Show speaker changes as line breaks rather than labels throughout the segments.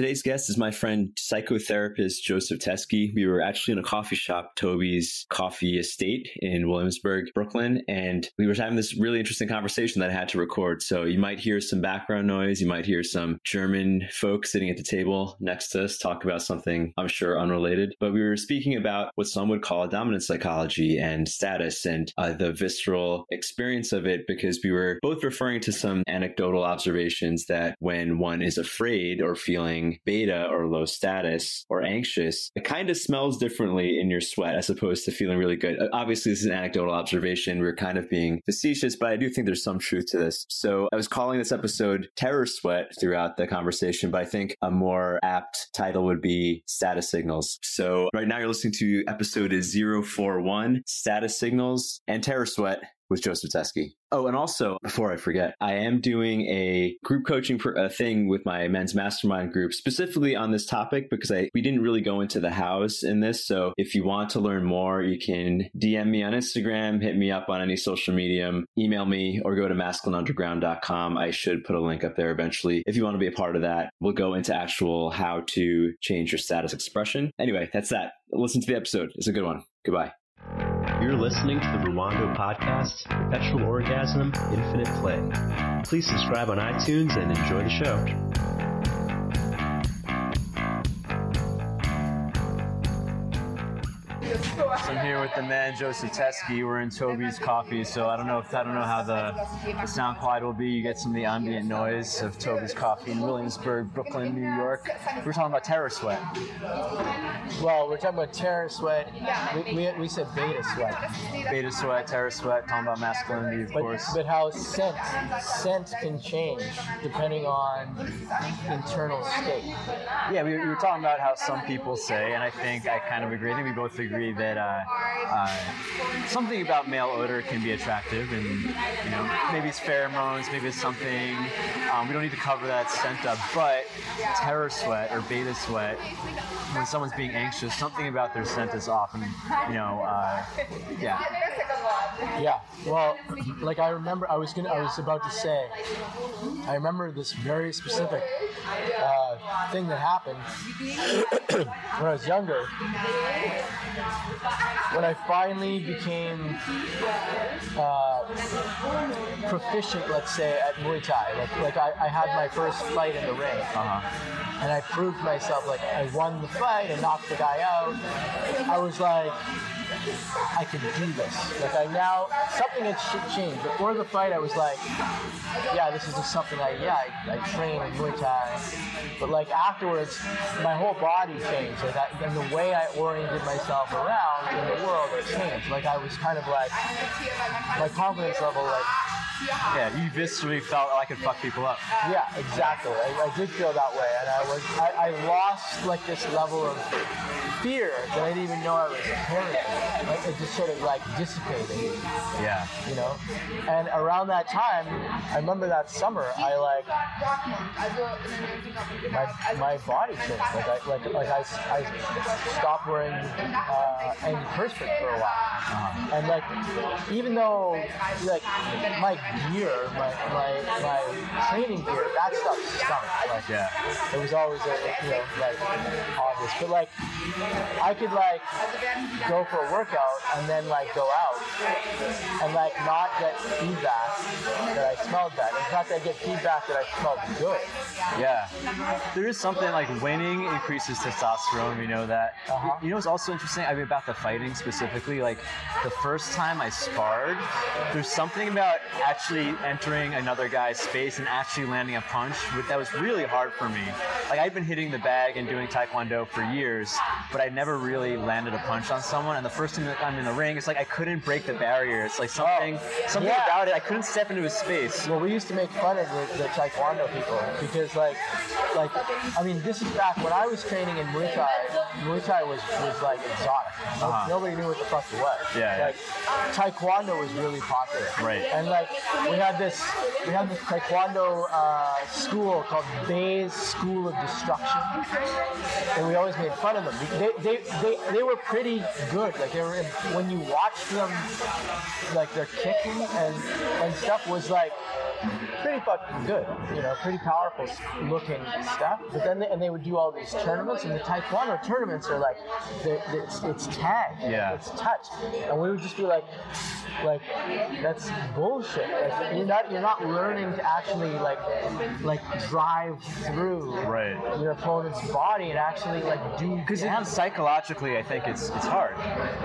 Today's guest is my friend, psychotherapist Joseph Teskey. We were actually in a coffee shop, Toby's Coffee Estate in Williamsburg, Brooklyn, and we were having this really interesting conversation that I had to record. So you might hear some background noise. You might hear some German folks sitting at the table next to us talk about something I'm sure unrelated. But we were speaking about what some would call dominant psychology and status and uh, the visceral experience of it because we were both referring to some anecdotal observations that when one is afraid or feeling beta or low status or anxious, it kind of smells differently in your sweat as opposed to feeling really good. Obviously, this is an anecdotal observation. We're kind of being facetious, but I do think there's some truth to this. So I was calling this episode Terror Sweat throughout the conversation, but I think a more apt title would be Status Signals. So right now you're listening to episode 041 Status Signals and Terror Sweat with Joseph Teskey. Oh, and also before I forget, I am doing a group coaching pr- a thing with my men's mastermind group specifically on this topic because I we didn't really go into the house in this. So if you want to learn more, you can DM me on Instagram, hit me up on any social medium, email me, or go to masculineunderground.com. I should put a link up there eventually. If you want to be a part of that, we'll go into actual how to change your status expression. Anyway, that's that. Listen to the episode. It's a good one. Goodbye.
You're listening to the Rwando podcast, Perpetual Orgasm, Infinite Play. Please subscribe on iTunes and enjoy the show.
So I'm here with the man Joseph Teskey. We're in Toby's Coffee, so I don't know if I don't know how the, the sound quality will be. You get some of the ambient noise of Toby's Coffee in Williamsburg, Brooklyn, New York. We're talking about terror sweat.
Well, we're talking about terror sweat. We, we, we said beta sweat.
Beta sweat, terror sweat, talking about masculinity, of
But,
course.
but how scent scent can change depending on internal state.
Yeah, we, we were talking about how some people say, and I think I kind of agree. I think we both agree that uh, uh, something about male odor can be attractive, and you know, maybe it's pheromones, maybe it's something. Um, we don't need to cover that scent up, but terror sweat or beta sweat, when someone's being anxious, something about their scent is often, you know, uh, yeah.
Yeah. Well, like I remember, I was gonna, I was about to say, I remember this very specific uh, thing that happened when I was younger. When I finally became uh, proficient, let's say, at Muay Thai, like, like I, I had my first fight in the ring,
Uh-huh.
and I proved myself, like I won the fight and knocked the guy out. I was like, I can do this. Like I now something had changed. Before the fight, I was like, yeah, this is just something I yeah I, I train in Muay Thai. But like afterwards, my whole body changed. Like I, and the way I oriented myself around in the world changed. Like I was kind of like my confidence level like
Yeah, you viscerally felt like I could fuck people up.
yeah exactly. I, I did feel that way, and I was I, I lost like this level of fear that I didn't even know I was carrying. Like it just sort of like dissipated.
Yeah.
you know. And around that time, I remember that summer, I like my, my body changed. Like I like like I, I stopped wearing uh, antiperspirant for a while, and like even though like my gear, my my my training gear, that stuff stunk. Like
Yeah.
it was always a, you know like obvious, but like I could like go for a workout and then like go out and like not get feedback that I smelled bad. In fact, I get feedback that I smelled good.
Yeah. There is something like winning increases testosterone. We know that.
Uh-huh.
You know what's also interesting? I mean, about the fighting specifically. Like the first time I sparred, there's something about actually entering another guy's space and actually landing a punch that was really hard for me. Like I'd been hitting the bag and doing taekwondo for years, but I never really landed a punch on someone. And the first time that I'm in the ring, it's like I couldn't break the barrier. It's like something, something
yeah.
about it. I couldn't step into his space.
Well, we used to make fun of the, the taekwondo people because, like, like I mean, this is back when I was training in Muay Thai. Muay Thai was, was like exotic.
Uh-huh.
Nobody knew what the fuck it was.
Yeah, yeah.
Like, taekwondo was really popular.
Right.
And like, we had this, we had this taekwondo uh, school called Bay's School of Destruction, and we always made fun of them. They, they, they, they were pretty good. Like they were, when you watched them, like their kicking and and stuff was like pretty fucking good, you know, pretty powerful looking stuff. But then they, and they would do all these tournaments, and the Taekwondo tournaments are like, it's it's tag,
Yeah.
it's touch, and we would just be like, like that's bullshit. Like, you're not you're not learning to actually like like drive through
Right.
your opponent's body and actually like do
Because
damage.
psychologically, I think it's it's hard.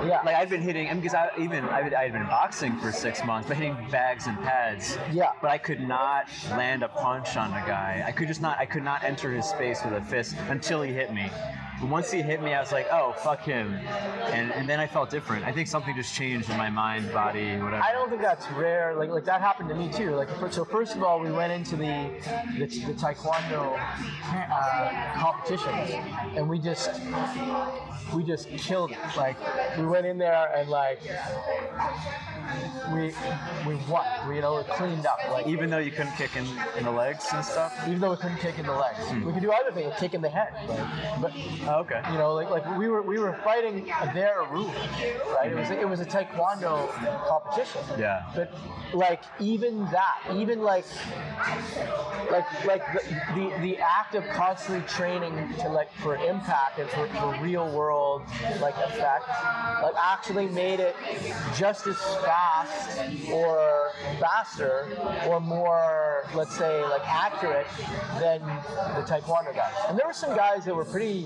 Yeah.
Like I've been hitting, because I even I had been boxing for six months, but hitting bags and pads.
Yeah.
But I could not land a punch on a guy. I could just not. I could not enter his space with a fist until he hit me. But once he hit me, I was like, oh fuck him, and and then I felt different. I think something just changed in my mind, body, whatever.
I don't think that's rare. Like like that happened to me too. Like so, first of all, we went into the the, the taekwondo uh, competitions, and we just we just killed it. Like we went in there and like we we won. We you know we cleaned up. Like
Even though you couldn't kick in, in the legs and stuff.
even though we couldn't kick in the legs,
Hmm.
we could do other things, kick in the head. But
Oh, Oh, okay.
you know, like like we were we were fighting their rules, right? It was it was a taekwondo competition.
Yeah.
But like even that, even like like like the the, the act of constantly training to like for impact and for, for real world like effect, like actually made it just as fast or faster or more, let's say, like accurate than the taekwondo guys. And there were some guys that were pretty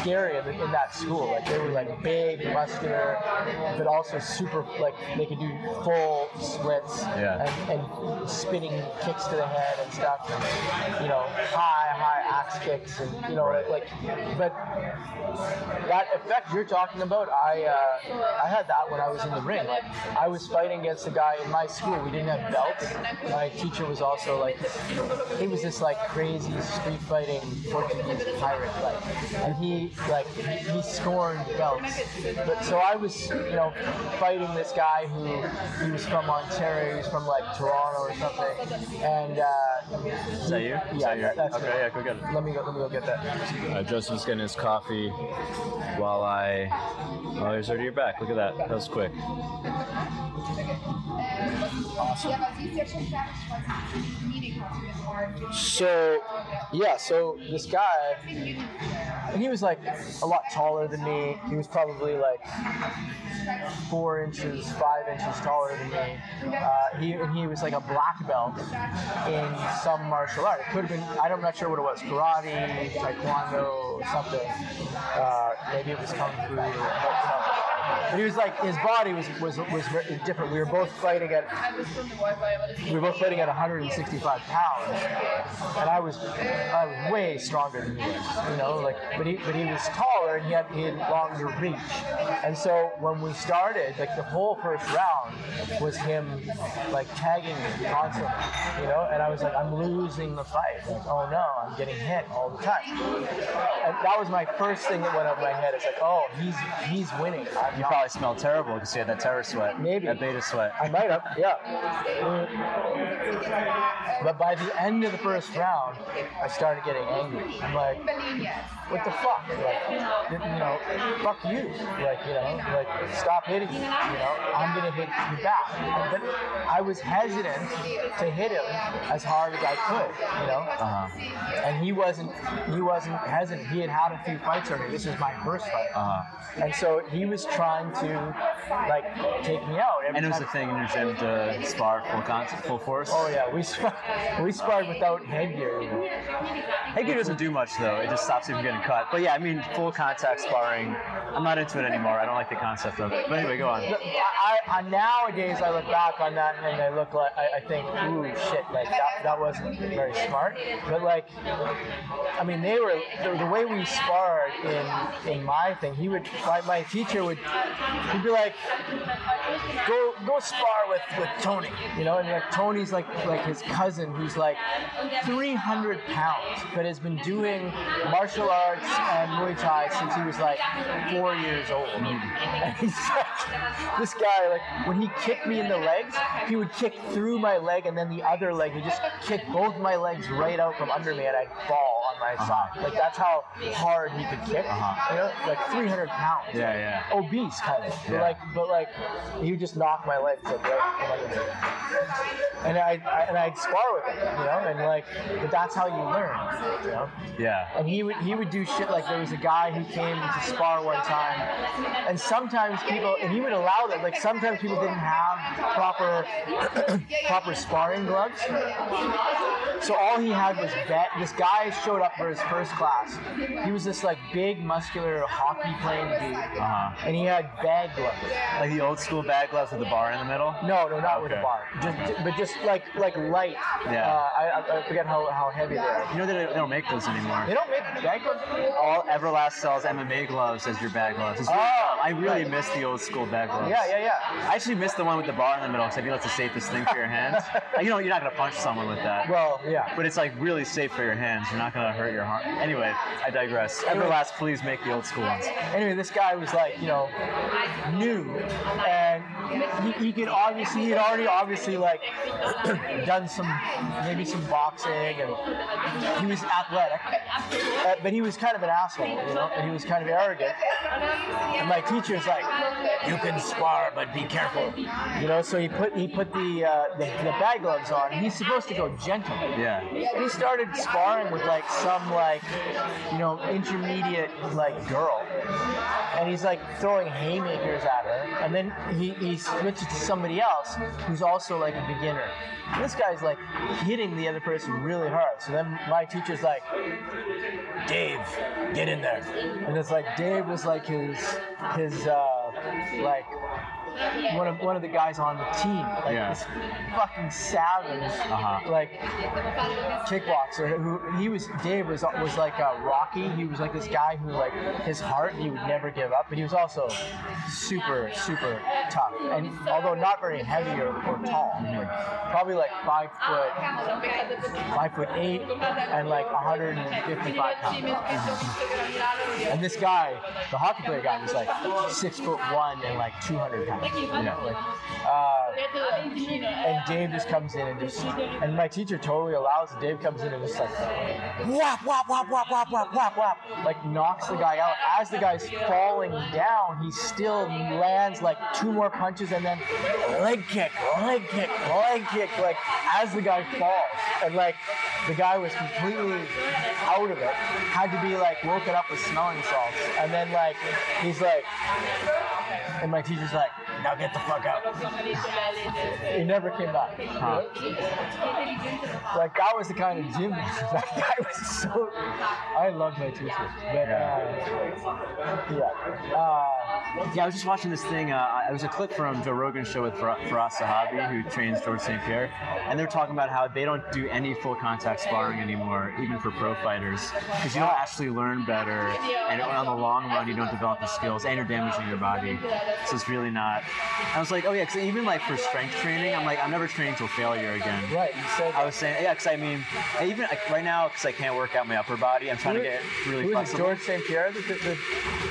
scary in, in that school. Like they were like big, muscular, but also super like they could do full splits
Yeah.
and, and spinning kicks to the head and stuff. And, you know, high, high axe kicks and you know,
Right.
like but that effect you're talking about, I uh, I had that when I was in the ring. Like I was fighting against a guy in my school. We didn't have belts. My teacher was also like he was this like crazy street fighting Portuguese pirate, like, and he like he scorned belts. But so I was you know fighting this guy who he was from Ontario. He was from like Toronto or something, and. Uh,
Is that you? Is
Yeah,
that your-
that's
okay.
me.
Yeah, go get it.
Let me go. Let me go get that.
Uh, Joseph's getting his coffee while I. Oh, he's already back. Look at that. That was quick. Awesome.
So, yeah, so this guy, and he was like a lot taller than me. He was probably like four inches, five inches taller than me. Uh, he and he was like a black belt in some martial art. It could have been I don't, I'm not sure what it was, karate, taekwondo, something. Uh, maybe it was kung fu. But he was like his body was was was different. We were both fighting at we were both fighting at 165 pounds, and I was I was way stronger than he was, you know. Like, but he but he was taller and he had he had longer reach, and so when we started, like the whole first round was him like tagging me constantly, you know. And I was like, I'm losing the fight. Like, oh no, I'm getting hit all the time. And that was my first thing that went up my head. It's like, oh, he's he's winning. I'm
You probably smelled terrible because you had that terror sweat.
Maybe.
That beta sweat.
I might have, yeah. But by the end of the first round, I started getting angry. I'm like, what the fuck? Like, you know, fuck you. Like, you know, like, stop hitting me. You know, I'm gonna hit you back. But I was hesitant to hit him as hard as I could. You know,
Uh-huh.
and he wasn't. He wasn't hesitant. He had had a few fights already. This was my first fight.
Uh-huh.
And so he was trying to, like, take me out. Every
And it was a thing in your gym to spar full contact, full force.
Oh yeah, we sparred, we sparred without headgear. Even.
Headgear doesn't do much though. It just stops you from getting cut. But yeah, I mean, full contact sparring. I'm not into it anymore. I don't like the concept of it. But anyway, go on.
I, I, I nowadays I look back on that and I look like I, I think, ooh shit, like that, that wasn't very smart. But like, I mean, they were the, the way we sparred in in my thing. He would my, my teacher would he'd be like, go go spar with with Tony, you know, and like Tony's like like his cousin who's like 300 pounds, but has been doing martial arts and Muay Thai since he was like four years old. Mm. And he's like, this guy, like when he kicked me in the legs, he would kick through my leg and then the other leg, he just kick both my legs right out from under me, and I'd fall my side. Like that's how hard he could kick.
Uh-huh.
You know, like 300 pounds.
Yeah, yeah.
Obese kind of. But like, but like, he would just knock my legs like right. And I, I and I'd spar with him, you know, and like, but that's how you learn, you know.
Yeah.
And he would he would do shit like there was a guy who came to spar one time, and sometimes people and he would allow that. Like sometimes people didn't have proper proper sparring gloves, so all he had was bet. This guy showed up for his first class. He was this like big, muscular hockey playing dude,
Uh-huh.
and he had bag gloves.
Like the old school bag gloves with the bar in the middle.
No, no, not with a
Okay.
bar. Just, but just like like light.
Yeah.
Uh, I, I- forget how, how heavy they are.
You know they don't, they don't make those anymore.
They don't make bag gloves.
All Everlast sells MMA gloves as your bag gloves. Really
Oh.
I really
right.
miss the old school bag gloves.
Yeah, yeah, yeah.
I actually miss the one with the bar in the middle because I feel that's the safest thing for your hands. You know, you're not gonna punch someone with that.
Well, yeah.
but it's like really safe for your hands. You're not gonna hurt your heart. Anyway, I digress. Everlast, please make the old school ones.
anyway, this guy was like, you know, new, and he, he could obviously, he had already obviously like done some, maybe some boxing, and he was athletic, uh, but he was kind of an asshole, you know, and he was kind of arrogant. And my teacher's like, you can spar, but be careful, you know. So he put he put the uh, the, the bag gloves on. He's supposed to go gentle.
Yeah.
He started sparring with like some like, you know, intermediate like girl. And he's like throwing haymakers at her. And then he, he switches to somebody else who's also like a beginner. And this guy's like hitting the other person really hard. So then my teacher's like, Dave, get in there. And it's like Dave was like his his uh like one of one of the guys on the team. Like
Yeah.
this fucking savage
Uh-huh.
like kickboxer who he was Dave was was like uh, Rocky. He was like this guy who like his heart he would never give up, but he was also super super tough. And although not very heavy or, or tall, like, probably like five foot five foot eight and like 155 pounds. And this guy, the hockey player guy, was like six foot one and like 200 pounds. You know, like, uh, and Dave just comes in and just, and my teacher totally allows it. Dave comes in and just like, whap, whap, whap, whap, whap, whap, whap, whap, like knocks the guy out. As the guy's falling down, he still lands like two more punches and then leg kick, leg kick, leg kick, like as the guy falls. And like the guy was completely out of it, had to be like woken up with smelling salts. And then like he's like, and my teacher's like, now get the fuck out. He never came back. Like I was the kind of gym that guy was so. I love my teacher, but uh, yeah. Uh,
Yeah, I was just watching this thing. Uh, it was a clip from Joe Rogan's show with Far- Firas Zahabi, who trains George St. Pierre, and they're talking about how they don't do any full contact sparring anymore, even for pro fighters, because you don't actually learn better, and on the long run, you don't develop the skills, and you're damaging your body. So it's really not. I was like, oh yeah, because even like for strength training, I'm like, I'm never training till failure again.
right, you said
I was saying, yeah, because I mean, I even like, right now, because I can't work out my upper body, I'm trying to get really
Who is
flexible.
George St. Pierre? The, the, the,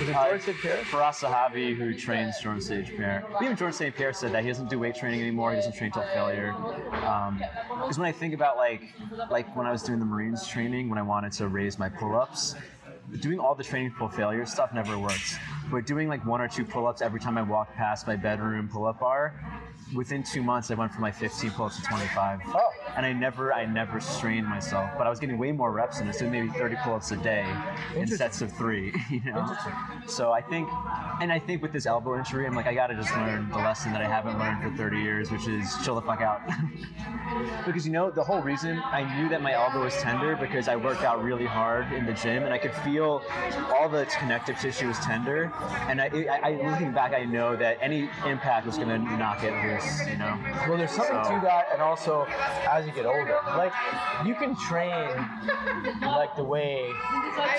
is it
Uh,
St. Pierre?
Firas Zahabi, who trains George St. Pierre. Even George St. Pierre said that he doesn't do weight training anymore. He doesn't train till failure. Because when I think about like, like when I was doing the Marines training, when I wanted to raise my pull-ups, doing all the training till failure stuff never works. But doing like one or two pull-ups every time I walk past my bedroom pull-up bar, within two months I went from like 15 pull-ups to 25.
Oh.
And I never, I never strained myself, but I was getting way more reps in it. So maybe 30 pull-ups a day in sets of three. You know. So I think, and I think with this elbow injury, I'm like, I gotta just learn the lesson that I haven't learned for 30 years, which is chill the fuck out. because you know, the whole reason I knew that my elbow was tender because I worked out really hard in the gym and I could feel all the connective tissue was tender. And I, I, I looking back, I know that any impact was gonna knock it loose. You know.
Well, there's something
So-
to that, and also as you get older, like you can train like the way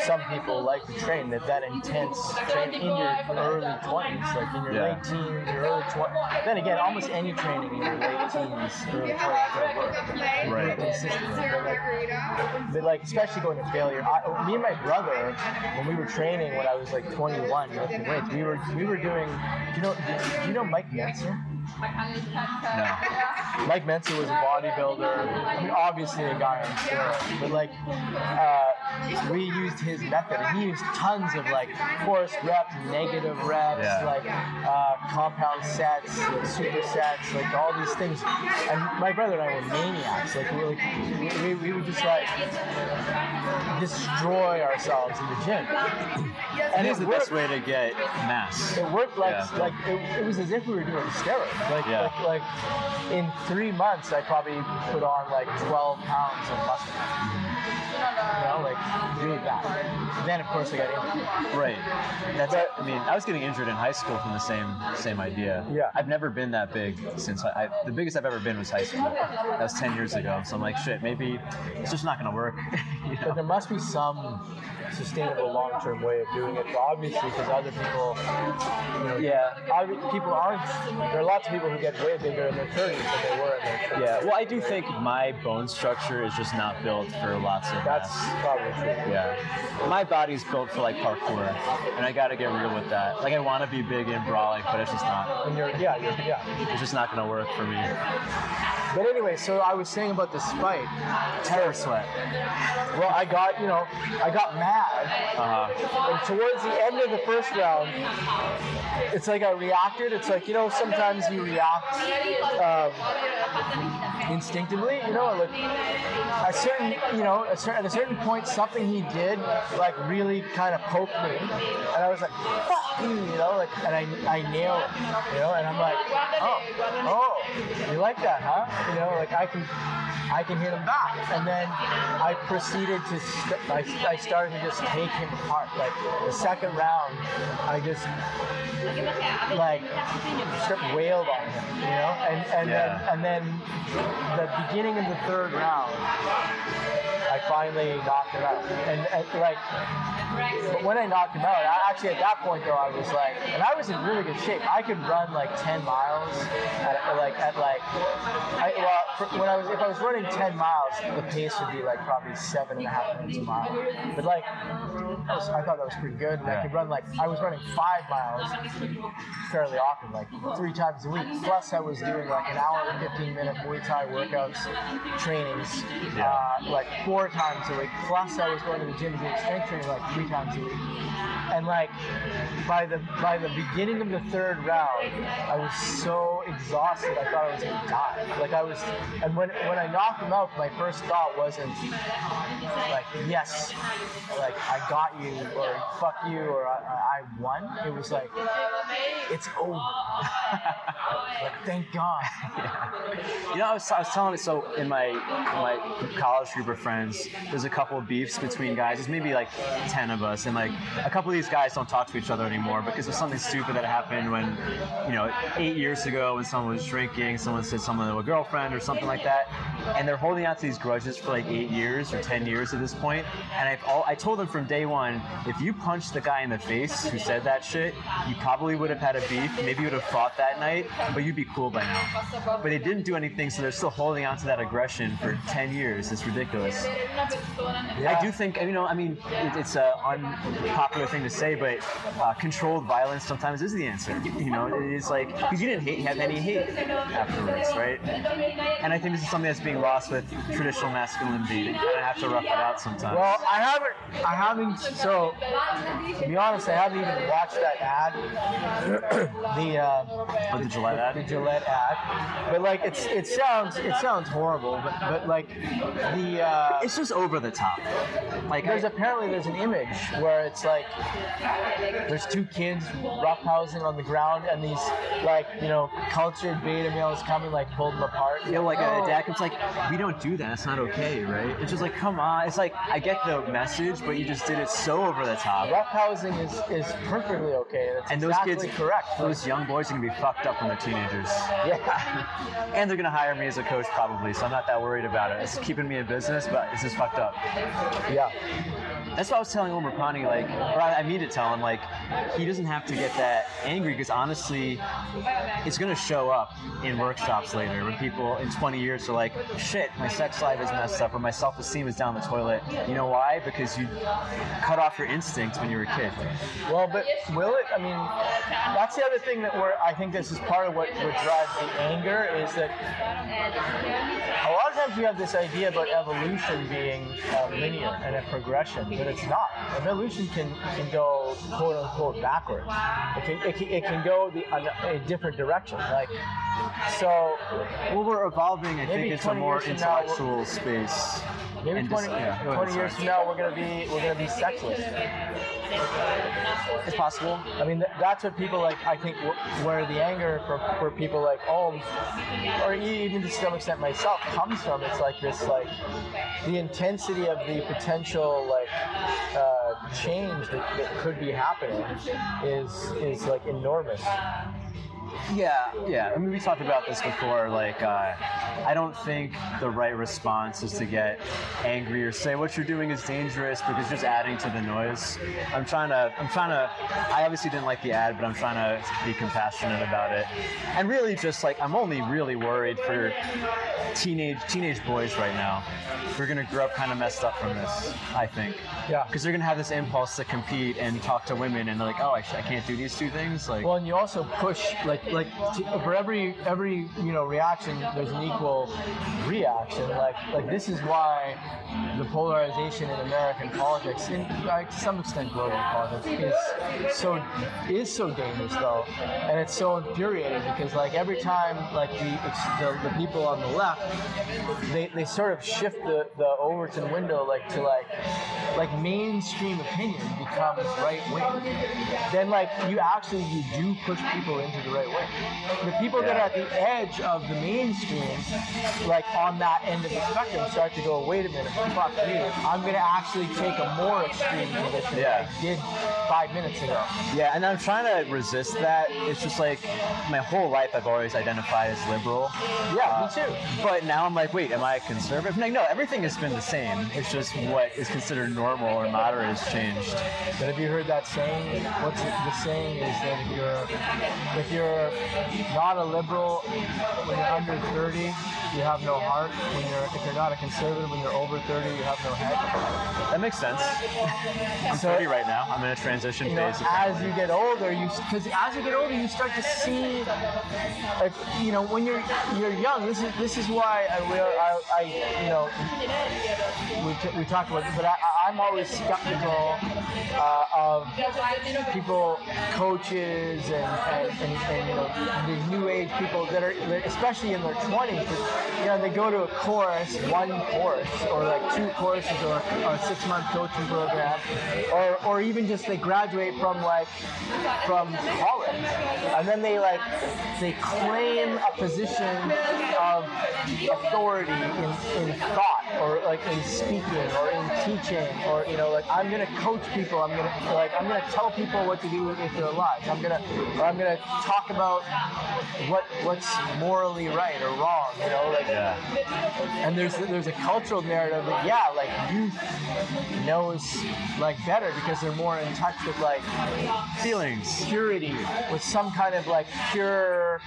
some people like to train, that that intense train in your early 20s, like in your
Yeah.
late teens, your early 20s. Then again, almost any training in your late teens, early 20s will work.
Right.
Consistently, but like, but like especially going to failure. I, me and my brother, when we were training when I was like 21 lifting weights, we were we were doing. Do you know? Do you know Mike Mentzer?
No.
Mike Mentzer was a bodybuilder. I mean, obviously a guy on steroids, but like, uh, we used his method, and he used tons of like forced reps, negative reps,
Yeah.
like uh, compound sets, like supersets, like all these things. And my brother and I were maniacs. Like we, were, like, we, we would just like destroy ourselves in the gym.
And
it
it's the
worked.
best way to get mass.
It worked like
Yeah.
like it, it was as if we were doing steroids. Like,
Yeah.
like like in three months, I probably put on like 12 pounds of muscle. You know, like really bad. Then of course I got injured.
Right. That's.
But-
I mean, I was getting injured in high school from the same same idea.
Yeah.
I've never been that big since I, I. The biggest I've ever been was high school. That was ten years ago. So I'm like, shit, maybe it's just not gonna work. you know?
But there must be some sustainable long-term way of doing it. Obviously, because other people, you know,
Yeah.
people aren't. There are lots of people who get way bigger in their 30s than they were in their 20s.
Yeah. Well, I do think my bone structure is just not built for lots of
That's
mass.
probably true.
Yeah. My body's built for like parkour, and I gotta get real with that. Like I want to be big and brolic, but it's just not.
And you're, yeah, you're, yeah.
It's just not gonna work for me.
But anyway, so I was saying about this fight.
Terror sweat.
Well, I got, you know, I got mad.
Uh huh.
And towards the end of the first round, it's like I reacted. It's like, you know, sometimes you react um, instinctively, you know, like a certain, you know, a cer- at a certain point, something he did, like, really kind of poked me. And I was like, fuck you, you know, like, and I, I nailed it, you know, and I'm like, oh, oh, you like that, huh? You know, like, I can, I can hit him back. And then I proceeded to, st- I, I started to just take him apart. Like, the second round, I just, like, just wailed on him, you know? And, and,
Yeah.
then, and then the beginning of the third round, I finally knocked him out. And, and like, but when I knocked him out, I, actually at that point though, I was like, and I was in really good shape. I could run like 10 miles at, like at like, I, well, for, when I was if I was running 10 miles, the pace would be like probably seven and a half minutes a mile. But like, I, was, I thought that was pretty good. And I could run like I was running five miles fairly often, like three times a week. Plus, I was doing like an hour and 15 minute Muay Thai workouts, trainings,
Yeah.
uh, like four times a week. Plus, I was going to the gym to do strength training like three times a week. And like by the by the beginning of the third round, I was so exhausted. I thought I was gonna die. Like I was, and when when I knocked him out, my first thought wasn't like yes, like I got you or fuck you or I, I I won. It was like it's over. like thank God.
You know, I was, I was telling it. So in my my college group of friends, there's a couple of beefs between guys. There's maybe like ten of us, and like a couple of these guys don't talk to each other anymore because of something stupid that happened when, you know, eight years ago when someone was drinking, someone said someone to a girlfriend or something like that, and they're holding out to these grudges for like eight years or ten years at this point. And I've all, I told them from day one, if you punched the guy in the face who said that shit, you probably would have had a beef. Maybe you would have fought that night, but you'd be cool by now. But they didn't do anything, so they're still holding on to that aggression for 10 years. It's ridiculous. I do think, you know, I mean, it, it's an unpopular thing to say, but uh, controlled violence sometimes is the answer. You know, it's like, because you didn't hate, have any hate afterwards, right? And I think this is something that's being lost with traditional masculinity. You kind of have to rough it out sometimes.
Well, I haven't, I haven't. So, to be honest, I haven't even watched that ad. the uh,
Oh, the Gillette ad?
the Gillette ad, but like it's it sounds it sounds horrible, but but like the uh,
it's just over the top. Like,
there's
I-
apparently there's an image where it's like there's two kids roughhousing on the ground, and these like you know cultured beta males coming, like pull them apart.
You know, like
Oh.
a dad It's like, we don't do that. It's not okay, right? It's just like, come on. It's like I get the message, but you just did it so over the top.
Roughhousing is, is perfectly okay. That's
And those
exactly
kids,
correct.
those young boys are gonna be fucked up when they're teenagers.
yeah.
And they're gonna hire me as a coach probably, so I'm not that worried about it. It's keeping me in business, but it's just fucked up.
Yeah.
That's what I was telling Omar Pani, like, or I, I mean to tell him, like, he doesn't have to get that angry because honestly, it's gonna show up in workshops later when people in 20 years are like, shit, my sex life is messed up or my self-esteem is down the toilet. You know why? Because you cut off your instincts when you were a kid.
Well, but will it? I mean, that's the other thing that we're. I think this is part of what, what drives the anger is that a lot of times we have this idea about evolution being uh, linear and a progression, but it's not. Evolution can can go quote unquote backwards. It can it can, it can go the a, a different direction. Like so,
Well, we're evolving, I
Maybe
think, into a more
from now,
intellectual space.
maybe 20,
just- yeah, go ahead,
20 years from now we're gonna be we're gonna be sexless.
It's possible.
I mean, th- that's what people like. I think wh- where the anger for, for people like Ohms, or e- even to some extent myself, comes from. It's like this, like the intensity of the potential, like uh, change that, that could be happening, is is like enormous.
Yeah, yeah. I mean, we talked about this before. Like, uh, I don't think the right response is to get angry or say what you're doing is dangerous because you're just adding to the noise. I'm trying to. I'm trying to. I obviously didn't like the ad, but I'm trying to be compassionate about it. And really, just like I'm only really worried for teenage teenage boys right now. Who are gonna grow up kind of messed up from this. I think.
Yeah.
Because they're gonna have this impulse to compete and talk to women, and they're like, oh, I, sh- I can't do these two things. Like.
Well, and you also push like like t- for every every you know reaction, there's an equal reaction. Like like this is why the polarization in American politics, and like, to some extent global politics, is so is so dangerous though, and it's so infuriating because like every time like the the, the people on the left, they, they sort of shift the, the Overton window like to like like mainstream opinion becomes right wing. Then like you actually you do push people into the right. The people that are at the edge of the mainstream, like on that end of the spectrum, start to go, wait a minute, fuck me, I'm gonna actually take a more extreme position
Yeah.
than I did five minutes ago.
Yeah, and I'm trying to resist that. It's just like my whole life I've always identified as liberal.
Yeah,
Uh,
me too.
But now I'm like, wait, am I conservative? Like, no, everything has been the same. It's just what is considered normal or moderate has changed.
But have you heard that saying? What's it, the saying is that if you're if you're not a liberal when you're under 30, you have no heart. When you're if you're not a conservative when you're over 30, you have no head.
That makes sense. I'm
So-
30 right now. I'm in a transition
You know,
phase.
as you get older, you because as you get older, you start to see, like you know, when you're you're young. This is this is why I will I, I you know we, we talked about it, but I, I- I'm always skeptical uh, of people, coaches, and, and, and, and you know these new age people that are especially in their 20s. that, You know, they go to a course, one course, or like two courses, or, or a six month coaching program, or or even just they graduate from like from college, and then they like they claim a position of authority in, in thought or like in speaking or in teaching or you know like I'm gonna coach people. I'm gonna like I'm gonna tell people what to do with their lives. I'm gonna or I'm gonna talk about what what's morally right or wrong you know like
Yeah.
and there's there's a cultural narrative that yeah like youth knows like better because they're more in touch with like
Feelings.
purity with some kind of like pure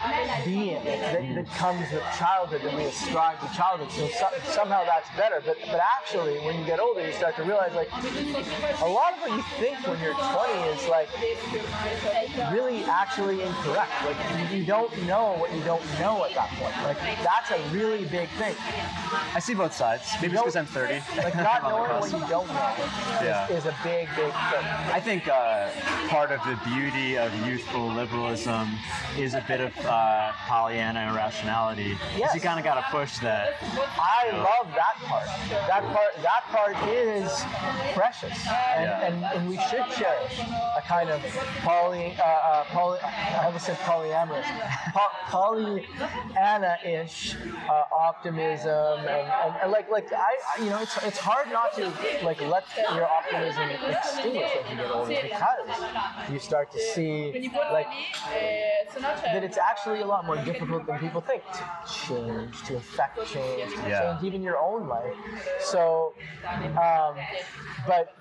being that, that mm. comes with childhood that we ascribe to childhood. So, so somehow that's better. But but actually when you get older you start to realize like a lot of what you think when you're 20 is like really actually incorrect like you, don't know what you don't know at that point like that's a really big thing
I see both sides. Maybe it's because I'm 30.
like not knowing what you don't know
Yeah.
is, is a big big thing
I think uh, part of the beauty of youthful liberalism is a bit of uh, Pollyanna irrationality.
Yes.
You kind of got to push that.
I love that part. That part that part is precious, and,
Yeah.
and, and we should cherish a kind of poly, uh, uh, poly I almost said polyamorous, po- Pollyanna-ish uh, optimism, and, and, and like like I I- you know it's it's hard not to like let your optimism extinguish as you get older. because you start to see like that it's actually a lot more difficult than people think to change, to affect change, to
Yeah.
change even your own life. So, um, but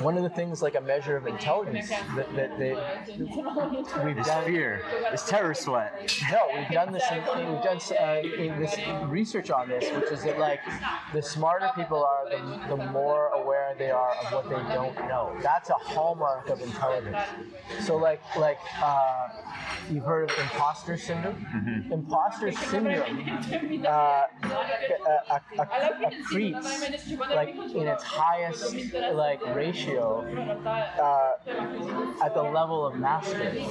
one of the things like a measure of intelligence that, that, that we've done
fear. It's terror sweat.
no, we've done this. In, we've done uh, in this research on this, which is that like the smarter people are, the, the more aware they are of what they don't know. That's a hallmark of intelligence. So like like uh, you've heard of imposter syndrome. Imposter syndrome uh, uh, accretes like in its highest like ratio uh, at the level of mastery.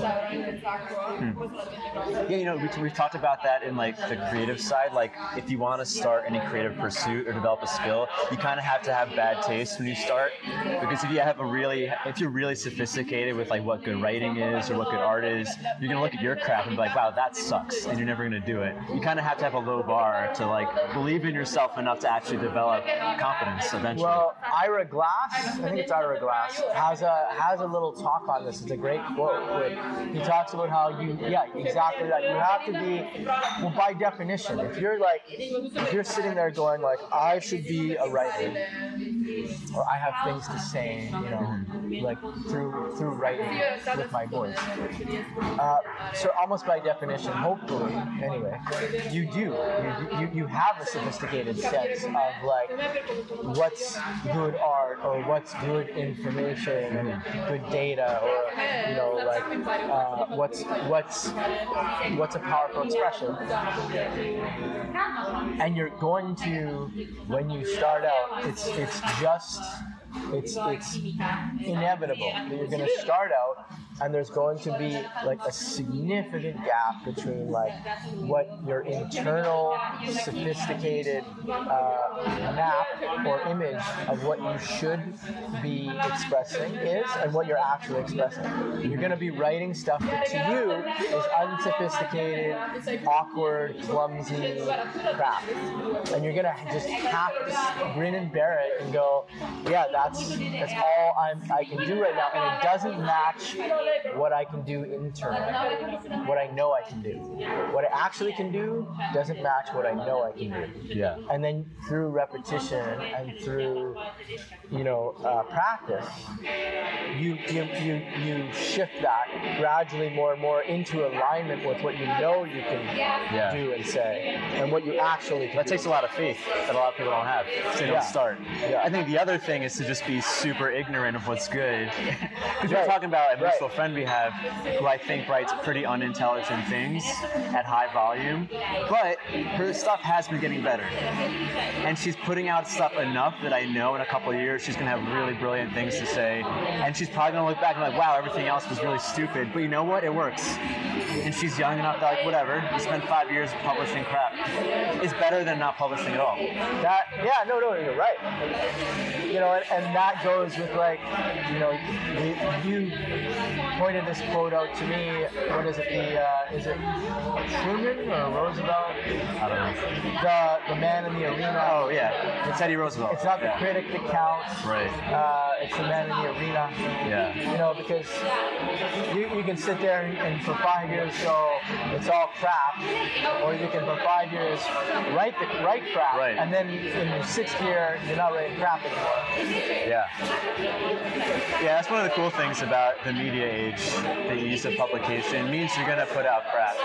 Yeah, you know, we, we've talked about that in like the creative side. Like, if you want to start any creative pursuit or develop a skill, you kind of have to have bad taste when you start. Because if you have a really, if you're really sophisticated with like what good writing is or what good art is, you're gonna look at your craft and be like, wow, that sucks, and you're never gonna do it. You kind of have to have a low bar to like believe in yourself enough to actually develop confidence eventually.
Well, Ira Glass, I think it's Ira Glass, has a has a little talk on this. It's a great quote. He talks about how you, yeah, exactly that. You have to be, well, by definition, if you're like, if you're sitting there going like, I should be a writer, or I have things to say, you know, like through through writing with my voice. Uh, so almost by definition, hopefully, anyway, you do. You, you, you have a sophisticated sense of like what's good art or what's good information and good data or you know like uh, what's what's what's a powerful expression and you're going to when you start out it's it's just it's it's inevitable that you're going to start out and there's going to be like a significant gap between like what your internal sophisticated uh, map or image of what you should be expressing is and what you're actually expressing. You're going to be writing stuff that to you is unsophisticated awkward clumsy crap. And you're going to just have to grin and bear it and go yeah that's that's all I'm, i can do right now. And it doesn't match what I can do internally, what I know I can do. What I actually can do doesn't match what I know I can do.
yeah.
And then through repetition and through, you know, uh, practice, you, you you you shift that gradually more and more into alignment with what you know you can
Yeah.
do and say, and what you actually can
That
do.
takes a lot of faith that a lot of people don't have. So they
Yeah.
don't start.
Yeah.
I think the other thing is to just be super ignorant of what's good. Because we're talking about a
Right.
Friend we have who I think writes pretty unintelligent things at high volume, but her stuff has been getting better. And she's putting out stuff enough that I know in a couple years she's going to have really brilliant things to say. And she's probably going to look back and be like, wow, everything else was really stupid. But you know what? It works. And she's young enough that, like, whatever, you spend five years publishing crap. It's better than not publishing at all.
That yeah, no, no, you're right. You know, and, and that goes with like, you know, you, you pointed this quote out to me. What is it? The uh, is it Truman or Roosevelt?
I don't know.
The the man in the arena.
Oh yeah, it's Teddy Roosevelt.
It's not the
yeah.
critic that counts.
Right.
Uh, it's the man in the arena.
Yeah.
You know, because you, you can sit there and, and for five years go, it's all crap, or you can for five years write the write crap,
Right.
and then in your sixth year you're not writing crap anymore.
Yeah. Yeah, that's one of the cool things about the media age, the use of publication means you're gonna put out crap.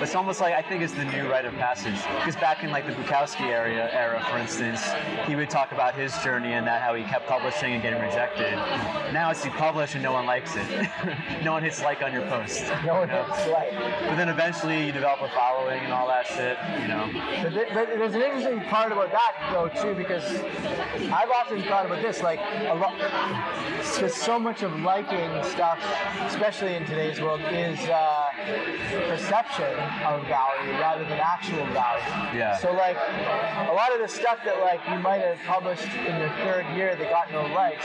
It's almost like I think it's the new rite of passage. Because back in like the Bukowski area era, for instance, he would talk about his journey and that how he kept publishing and getting rejected. Now it's you publish and no one likes it. no one hits like on your post.
No one
you know?
hits like.
But then eventually you develop a following and all that shit, you know.
But, th- but there's an interesting part about that though too, because I've often thought about this, like a lot, because so much of liking stuff, especially in today's world, is uh, perception of value rather than actual value.
Yeah.
So like a lot of the stuff that like you might have published in your third year that got no likes,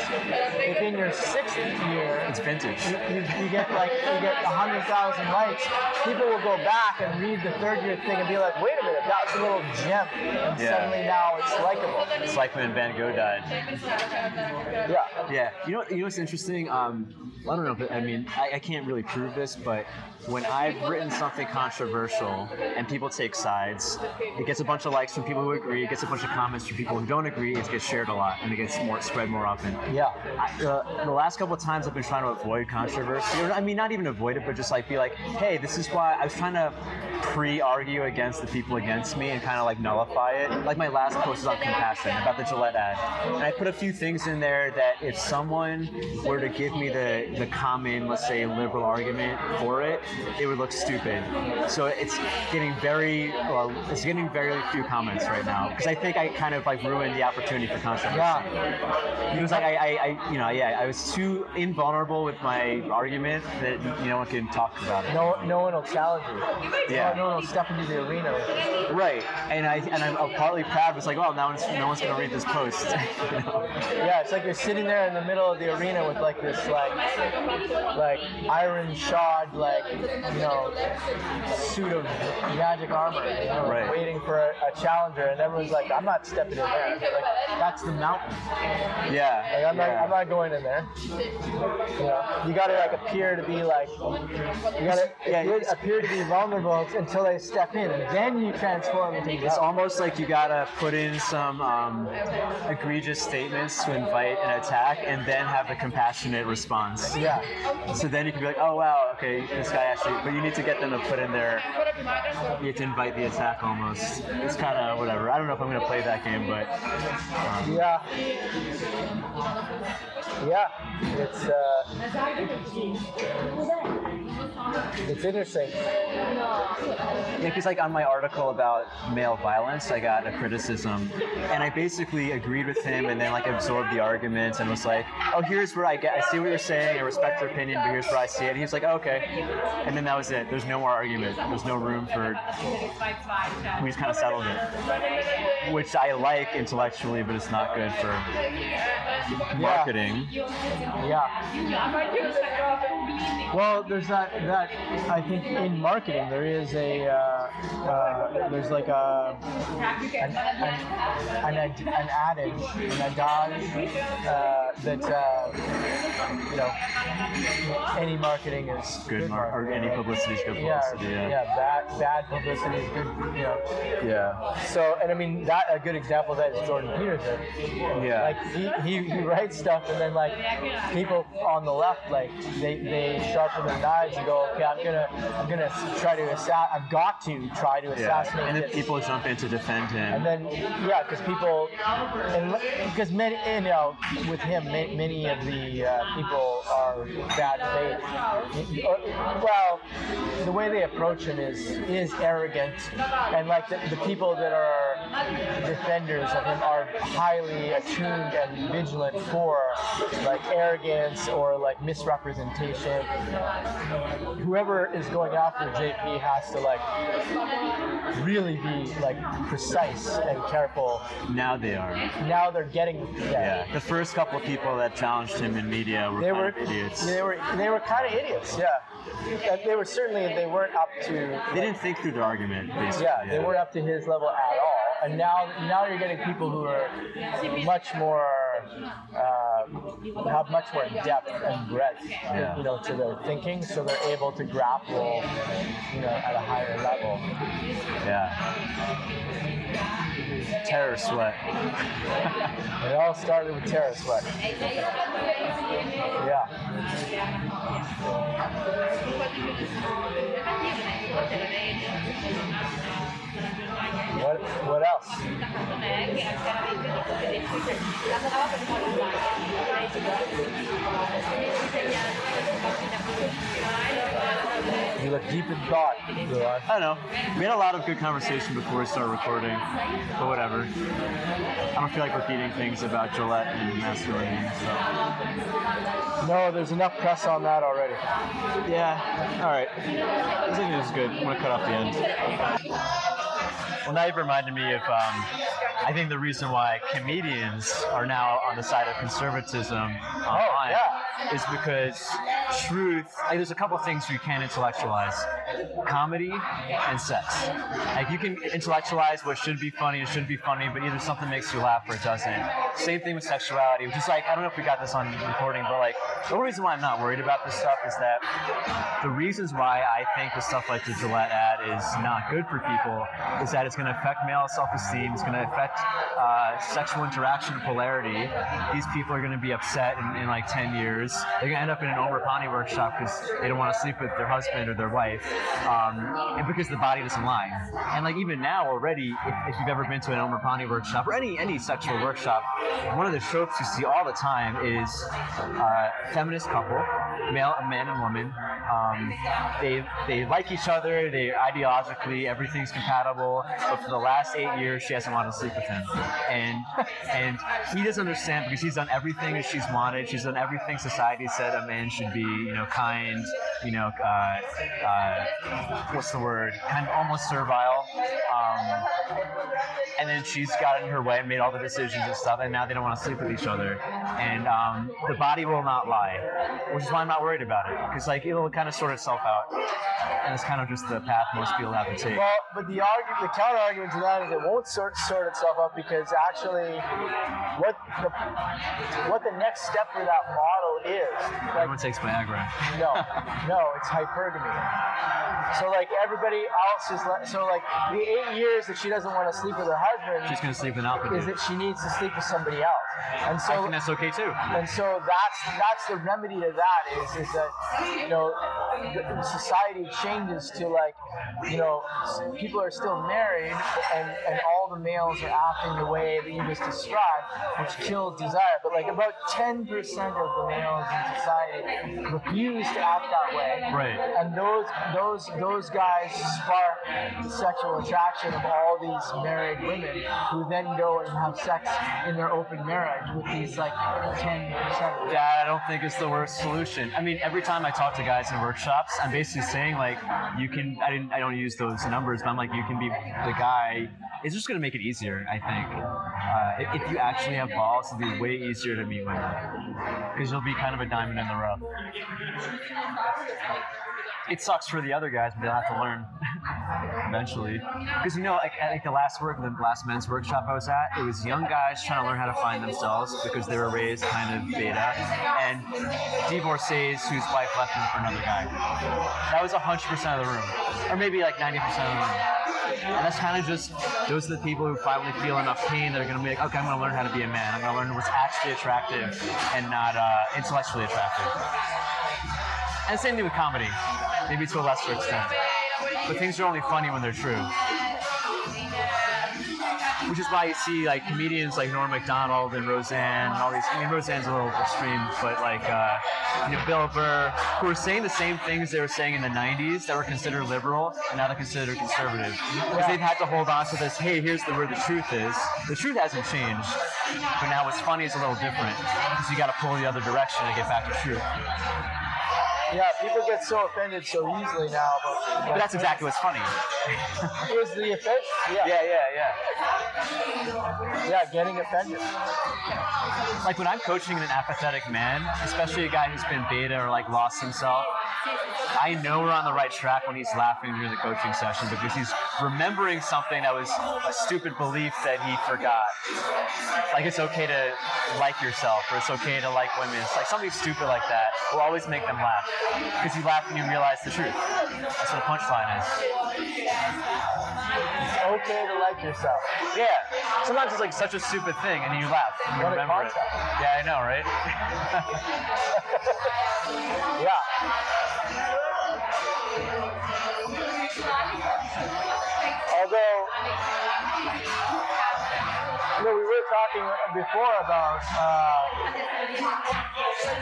if in your sixth year
It's vintage.
you, you, you get like you get hundred thousand likes, people will go back and read the third year thing and be like, wait a minute, that was a little gem, and
Yeah.
suddenly now it's likable.
It's like when Van Gogh died.
Yeah.
Yeah, you know, you know what's interesting? Um, I don't know, but I mean, I, I can't really prove this, but when I've written something controversial and people take sides, it gets a bunch of likes from people who agree, it gets a bunch of comments from people who don't agree, it gets shared a lot, and it gets more spread more often.
Yeah.
I, uh, the last couple of times I've been trying to avoid controversy, or I mean, not even avoid it, but just like be like, hey, this is why I was trying to pre-argue against the people against me and kind of like nullify it. Like my last post was on compassion about the Gillette ad, and I put a few things in there that if someone were to give me the the common, let's say, a liberal argument for it, it would look stupid. So it's getting very, well, it's getting very few comments right now because I think I kind of like ruined the opportunity for controversy.
Yeah.
It was like I, I, I, you know, yeah, I was too invulnerable with my argument that you know one can talk about it.
No, no one will challenge you.
Yeah.
No, no one will step into the arena.
Right, and I and I'm, I'm partly proud. It's like, well, no one's no one's gonna read this post. you know?
Yeah, it's like you're sitting there in the middle of the arena with like this like like iron shod like you know suit of magic armor, you know,
Right.
waiting for a, a challenger, and everyone's like, I'm not stepping in there. Like that's the mountain.
Yeah,
Like I'm not. I'm not going in there. You know, you gotta like appear to be like, you gotta
Yeah,
appear, appear to be vulnerable until they step in, and then you transform into
It's almost like you gotta put in some um, egregious statements to invite an attack, and then have a compassionate response.
Yeah,
So then you can be like, oh wow, okay, this guy actually. But you need to get them to put in their. You have to invite the attack almost. It's kind of whatever. I don't know if I'm gonna play that game, but um,
yeah, yeah. It's uh, it's interesting.
Yeah, because like on my article about male violence, I got a criticism, and I basically agreed with him, and then like absorbed the arguments, and was like, "Oh, here's where I get. I see what you're saying. I respect your opinion, but here's where I see it." And he was like, oh, "Okay," and then that was it. There's no more argument. There's no room for. We just kind of settled it, which I like intellectually, but it's not good for marketing.
Yeah. Well, there's that. That I think in marketing there is a uh, uh, there's like a an, an, an, ad- an adage, an adage uh, that uh, you know any marketing is
Good mar- or any publicity is good
Yeah,
publicity.
yeah, bad bad publicity is good. You know,
yeah.
so and I mean that a good example of that is Jordan Peterson.
Yeah.
Like he, he, he writes stuff and then like people on the left like they, they sharpen their knives and go, okay, I'm gonna I'm gonna try to assassinate. I've got to try to assassinate. Yeah.
And then people jump in to defend him.
And then, yeah, because people, and because many, you know, with him, ma- many of the uh, people are bad faith. Well, the way they approach him is is arrogant, and like the, the people that are defenders of him are highly attuned and vigilant for like arrogance or like misrepresentation. Whoever is going after JP has to like really be like precise and careful.
now they are.
Now they're getting
Yeah, the first couple of people that challenged him in media were
They were
idiots.
They were they were kind of idiots. Yeah, And they were certainly they weren't up to.
They didn't think through the argument, basically.
Yeah, they weren't up to his level at all. And now now you're getting people who are much more uh, have much more depth and breadth,
Yeah.
you know, to their thinking, so they're able to grapple, you know, at a higher level.
Yeah. Terror sweat.
It all started with terror sweat. Yeah. What what else? You look deep in thought, Luan.
I don't know. We had a lot of good conversation before we started recording, but whatever. I don't feel like repeating things about Gillette and masculinity. So
No, there's enough press on that already.
Yeah. All right. I think this is good. I'm gonna cut off the end. Well, now you've reminded me of. Um, I think the reason why comedians are now on the side of conservatism online
yeah.
Is because truth. Like, there's a couple things you can intellectualize: comedy and sex. Like you can intellectualize what should be funny and shouldn't be funny, but either something makes you laugh or it doesn't. Same thing with sexuality, which is like I don't know if we got this on recording, but like the only reason why I'm not worried about this stuff is that the reasons why I think the stuff like the Gillette ad is not good for people is that it's going to affect male self-esteem. It's going to affect uh, sexual interaction polarity. These people are going to be upset in, in like 10 years. They're to end up in an Pani workshop because they don't want to sleep with their husband or their wife, um, and because the body doesn't lie. And like even now already, if, if you've ever been to an Pani workshop or any any sexual workshop, one of the tropes you see all the time is uh, feminist couple, male, a man and woman. Um, they they like each other. They ideologically everything's compatible. But for the last eight years, she hasn't wanted to sleep with him, and and he doesn't understand because he's done everything that she's wanted. She's done everything society said a man should be. You know, kind. You know, uh, uh, what's the word? Kind of almost servile. Um, and then she's got in her way and made all the decisions and stuff, and now they don't want to sleep with each other. And um, the body will not lie, which is why I'm not worried about it, because like it'll kind of sort itself out, and it's kind of just the path most people have to take.
Well, but the argument, the counter argument to that is it won't sort, sort itself out because actually, what the what the next step for that model is, like,
Everyone takes Viagra.
no, no, it's hypergamy. So like everybody else is like, so like the eight years that she doesn't want to sleep with her husband
She's gonna sleep with an
is that she needs to sleep with somebody else, and so I
think that's okay too.
and so that's that's the remedy to that is is that you know society changes to like you know people are still married and and all the males are acting the way that you just described, which kills desire. But like about ten percent of the males in society refuse to act that way.
Right.
And those those those guys spark the sexual attraction of all these married women who then go and have sex in their open marriage with these like ten percent.
That I don't think it's the worst solution. I mean, every time I talk to guys in workshops, I'm basically saying like, you can. I didn't. I don't use those numbers, but I'm like, you can be the guy. It's just gonna make it easier. I think. Uh, if, if you actually have balls, it'll be way easier to meet women because you'll be kind of a diamond in the rough. It sucks for the other guys, but they'll have to learn eventually. Because you know, like at like the last work, the last men's workshop I was at, it was young guys trying to learn how to find themselves because they were raised kind of beta, and divorcees whose wife left them for another guy. That was hundred percent of the room, or maybe like ninety percent of the room. And that's kind of just those are the people who finally feel enough pain that are going to be like, okay, I'm going to learn how to be a man. I'm going to learn what's actually attractive and not uh, intellectually attractive. And same thing with comedy, maybe to a lesser extent. But things are only funny when they're true. Which is why you see like comedians like Norm Macdonald and Roseanne and all these. I mean, Roseanne's a little extreme, but like uh, you know Bill Burr, who are saying the same things they were saying in the '90s that were considered liberal, and now they're considered conservative because they've had to hold on to this. Hey, here's the where the truth is. The truth hasn't changed, but now what's funny is a little different because you got to pull the other direction to get back to truth.
Yeah, people get so offended so easily now. But,
But that's exactly what's funny.
is the offense. Yeah,
Yeah, yeah, yeah.
yeah, getting offended.
like when I'm coaching an apathetic man, especially a guy who's been beta or like lost himself, I know we're on the right track when he's laughing during the coaching session because he's remembering something that was a stupid belief that he forgot. Like it's okay to like yourself or it's okay to like women. It's like something stupid like that will always make them laugh because you laugh and you realize the truth. That's what a punchline is.
It's okay to like yourself.
Yeah. Sometimes it's like such a stupid thing and you laugh and you
What
remember it. Yeah, I know, right?
Yeah. Talking before about, uh,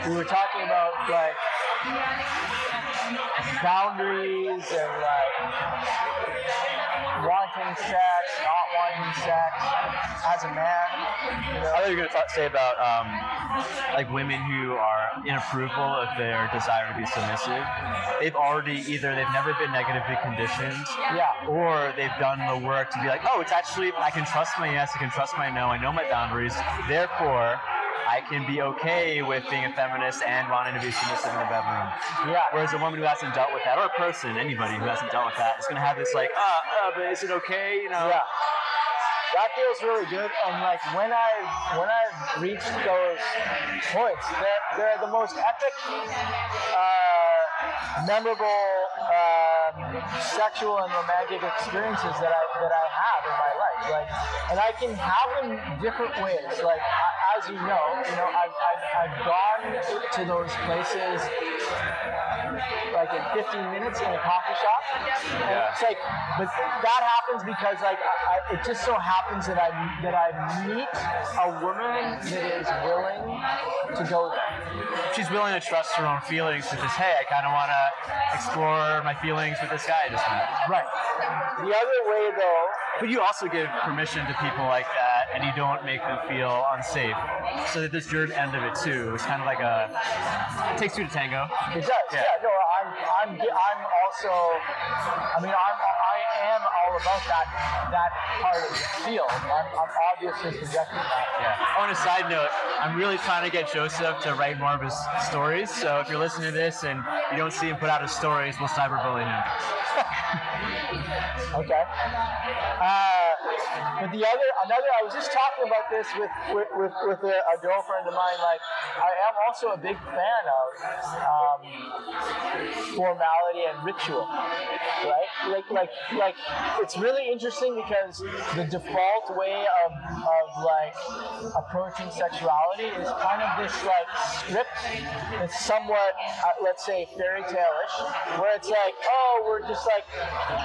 we were talking about like boundaries and like wanting sex, not wanting sex as a man. You know?
I thought you were going to say about um, like women who are in approval of their desire to be submissive. They've already either they've never been negatively conditioned,
Yeah.
or they've done the work to be like, oh, it's actually I can trust my yes, I can trust my no, I know my boundaries. Therefore, I can be okay with being a feminist and wanting to be submissive in the bedroom.
Yeah.
Whereas a woman who hasn't dealt with that, or a person, anybody who hasn't dealt with that, is going to have this like, ah, uh, but is it okay? You know?
Yeah. That feels really good, and like when I when I've reached those points, they're, they're the most epic, uh, memorable, um, sexual and romantic experiences that I that I have in my life. Like, and I can have them different ways. Like I- as you know, you know I've I've, I've gone to those places like in 15 minutes in a coffee shop. And
Yeah.
it's like, but that happens because like I, I, it just so happens that I that I meet a woman that is willing to go there.
She's willing to trust her own feelings to just, hey, I kind of want to explore my feelings with this guy I just met.
Right. The other way though,
But you also give permission to people like that, and you don't make them feel unsafe. So that this your end of it too. It's kind of like a it takes two to tango.
it does.
Yeah.
Yeah. no, I'm I'm I'm also. I mean, I'm I am all about that that part of the field. I'm, I'm obviously projecting that.
Yeah. Oh, On a side note, I'm really trying to get Joseph to write more of his stories. So if you're listening to this and you don't see him put out his stories, we'll cyberbully him.
Okay. Uh, but the other, another, I was just talking about this with with, with, with a, a girlfriend of mine. Like, I am also a big fan of um, formality and ritual, right? Like, like, like, it's really interesting because the default way of, of like approaching sexuality is kind of this like script that's somewhat, uh, let's say, fairy tale-ish, where it's like, oh, we're just like,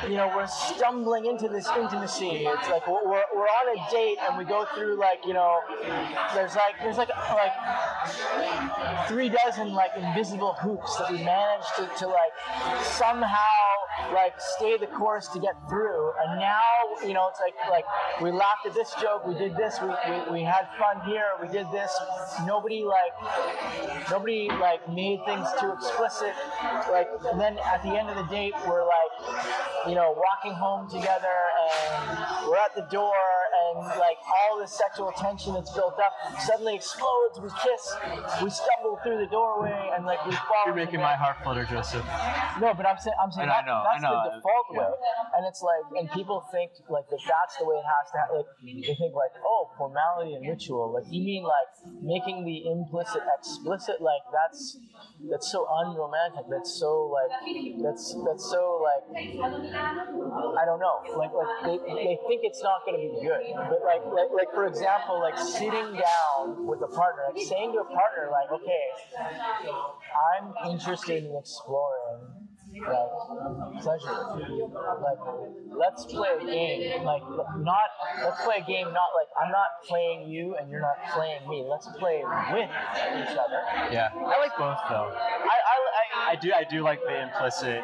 you know, we're stumbling into this intimacy. It's like we're, we're, on a date and we go through like, you know, there's like there's like like three dozen like invisible hoops that we managed to, to like somehow like stay the course to get through. And now, you know, it's like like we laughed at this joke, we did this, we, we, we had fun here, we did this. Nobody like nobody like made things too explicit. Like and then at the end of the date we're like, you know, walking home together and we're at the door and like all this sexual tension that's built up suddenly explodes, we kiss, we stumble through the doorway and like we fall.
You're making my heart flutter, Joseph.
No, but I'm saying I'm saying
And I know,
that's
know.
the default
Yeah.
way, and it's like, and people think like that that's the way it has to. Ha- like they think like, oh, formality and ritual. Like you mean like making the implicit explicit? Like that's that's so unromantic. That's so like that's that's so like I don't know. Like like they, they think it's not going to be good. But like, like like for example, like sitting down with a partner, like saying to a partner, like, okay, I'm interested in exploring like pleasure. Like let's play a game. Like not let's play a game not like I'm not playing you and you're not playing me. Let's play with each other.
Yeah, I like both though.
I, I, I
I do I do like the implicit.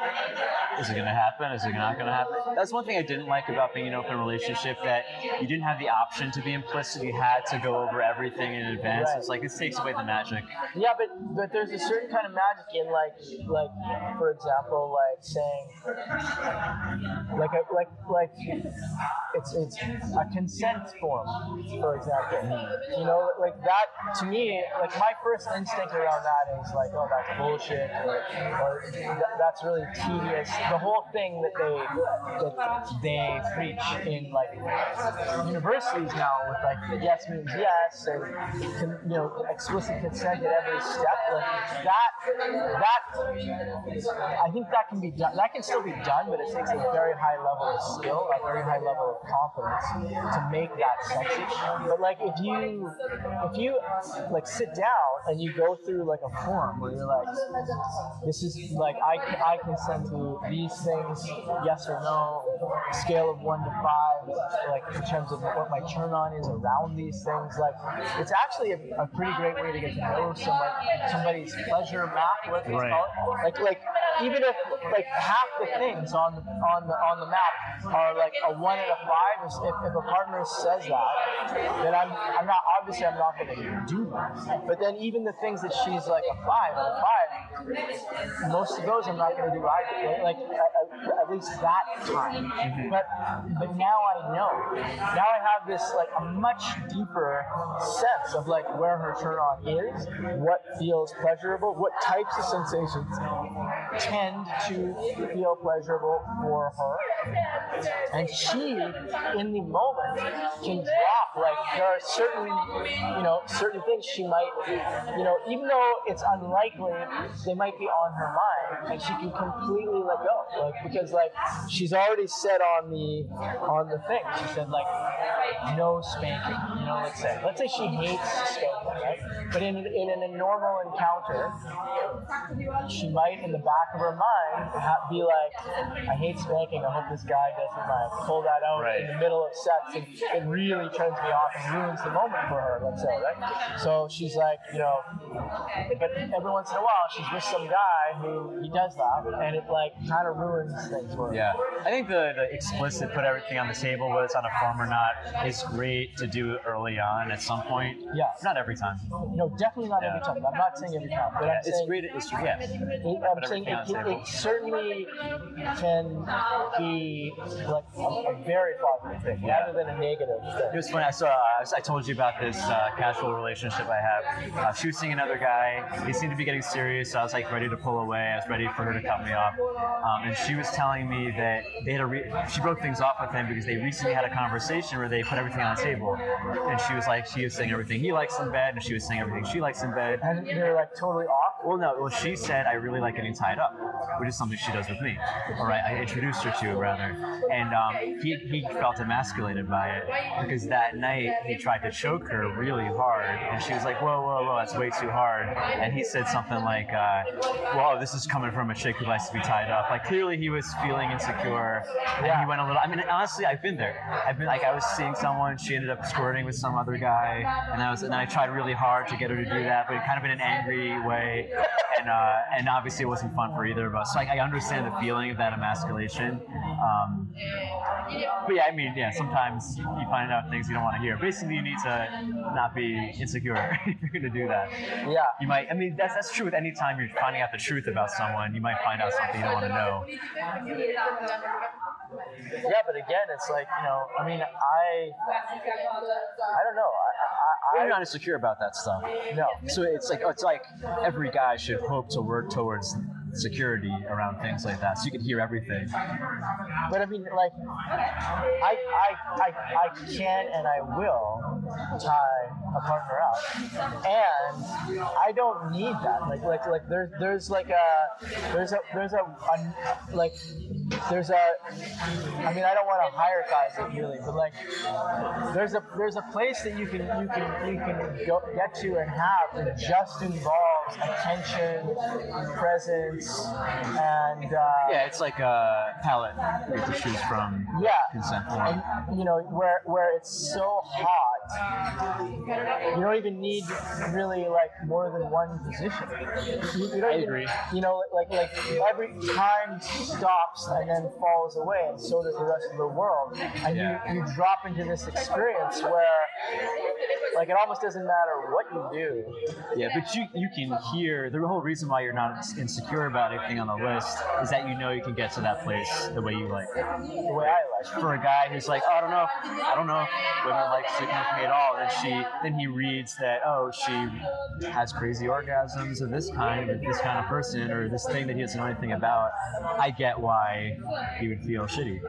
Is it gonna happen? Is it not gonna happen? That's one thing I didn't like about being in an open relationship that you didn't have the option to be implicit. You had to go over everything in advance.
Right.
It's like this takes away the magic.
Yeah, but but there's a certain kind of magic in like like for example like saying like a, like like it's it's a consent form for example. You know like that to me like my first instinct around that is like oh that's bullshit or, or that's really tedious. The whole thing that they that they preach in like universities now with like yes means yes and you know explicit consent at every step like that that I think that can be done that can still be done but it takes a very high level of skill a very high level of confidence to make that sexy but like if you if you like sit down and you go through like a form where you're like this is like I, I consent to these things, yes or no, scale of one to five, like in terms of what my turn on is around these things. Like it's actually a, a pretty great way to get to know someone, somebody's pleasure map, what they
Right.
call it. Like like even if like half the things on the on the on the map are like a one and a five, if, if a partner says that, then I'm I'm not obviously I'm not going to do that. But then even the things that she's like a five a five, most of those I'm not going to do either. right? Like at, at- least that time. Mm-hmm. But but now I know. Now I have this like a much deeper sense of like where her turn on is, what feels pleasurable, what types of sensations tend to feel pleasurable for her. And she, in the moment, can drop. Like there are certain, you know, certain things she might, you know, even though it's unlikely, they might be on her mind, and she can completely let go. Like because like she's already said on the on the thing, she said like no spanking. You know, let's say let's say she hates spanking, right? But in in a normal encounter, she might in the back of her mind ha- be like, I hate spanking. I hope this guy doesn't like pull that out
Right.
in the middle of sex and it really turns me off and ruins the moment for her, let's say, right? So she's like, you know, but every once in a while she's with some guy who he does that and it like kind of ruins things for her.
Yeah, I think the, the explicit put everything on the table, whether it's on a form or not, is great to do early on at some point.
Yeah.
Not every time.
No, definitely not
Yeah.
every time. I'm not saying every time, but
Yeah,
I'm
it's
saying
great. It's yeah.
It, I'm saying it, it, it certainly can be like a, a very positive thing
Yeah.
rather than a negative
It
thing.
was funny. I saw. I I told you about this uh, casual relationship I have. Uh, she was seeing another guy. He seemed to be getting serious. So was like ready to pull away. I was ready for her to cut me off. Um, and she was telling me that they had a. Re- she broke things off with him because they recently had a conversation where they put everything on the table. And she was like, she was saying everything he likes in bed, and she was saying everything she likes in bed.
And they're like totally off.
Well, no. Well, she said I really like getting tied up, which is something she does with me. All right, I introduced her to it rather, and um, he he felt emasculated by it because that night he tried to choke her really hard, and she was like, "Whoa, whoa, whoa, that's way too hard." And he said something like, uh, "Whoa, this is coming from a chick who likes to be tied up." Like clearly he was feeling insecure, and
Yeah.
he went a little. I mean, honestly, I've been there. I've been like I was seeing someone, she ended up squirting with some other guy, and I was and I tried really hard to get her to do that, but kind of in an angry way, and uh, and obviously it wasn't fun for either of us. So like, I understand the feeling of that emasculation. Um, but yeah, I mean, yeah, sometimes you find out things you don't want to hear. Basically, you need to not be insecure if you're going to do that.
Yeah.
You might, I mean, that's, that's true with any time you're finding out the truth about someone, you might find out something you don't want to know.
Yeah, but again, it's like you know. I mean, I, I don't know. I, I,
You're
I,
not insecure about that stuff.
No.
So it's like it's like every guy should hope to work towards security around things like that, so you can hear everything.
But I mean, like, I, I, I, I can and I will tie a partner up, and I don't need that. Like, like, like, there's, there's like a, there's a, there's a, a like, there's a, I mean, I don't want to hire guys it really, but like, there's a, there's a place that you can, you can, you can go get to and have that just involves attention, presence, and uh,
Yeah, it's like a palette you have to choose from.
yeah,
Consent form.
and you know where where it's so hot, you don't even need really like more than one position. You, you don't
I
even,
agree.
You know, like like every time stops and then falls away, and so does the rest of the world. And
Yeah.
you you drop into this experience where like it almost doesn't matter what you do.
Yeah, but you you can hear the whole reason why you're not insecure about anything on the list is that you know you can get to that place the way you like.
The way I like.
For a guy who's like, oh, I don't know, I don't know women like me at all, and she then he reads that oh she has crazy orgasms of this kind with this kind of person or this thing that he doesn't know anything about. I get why he would feel shitty.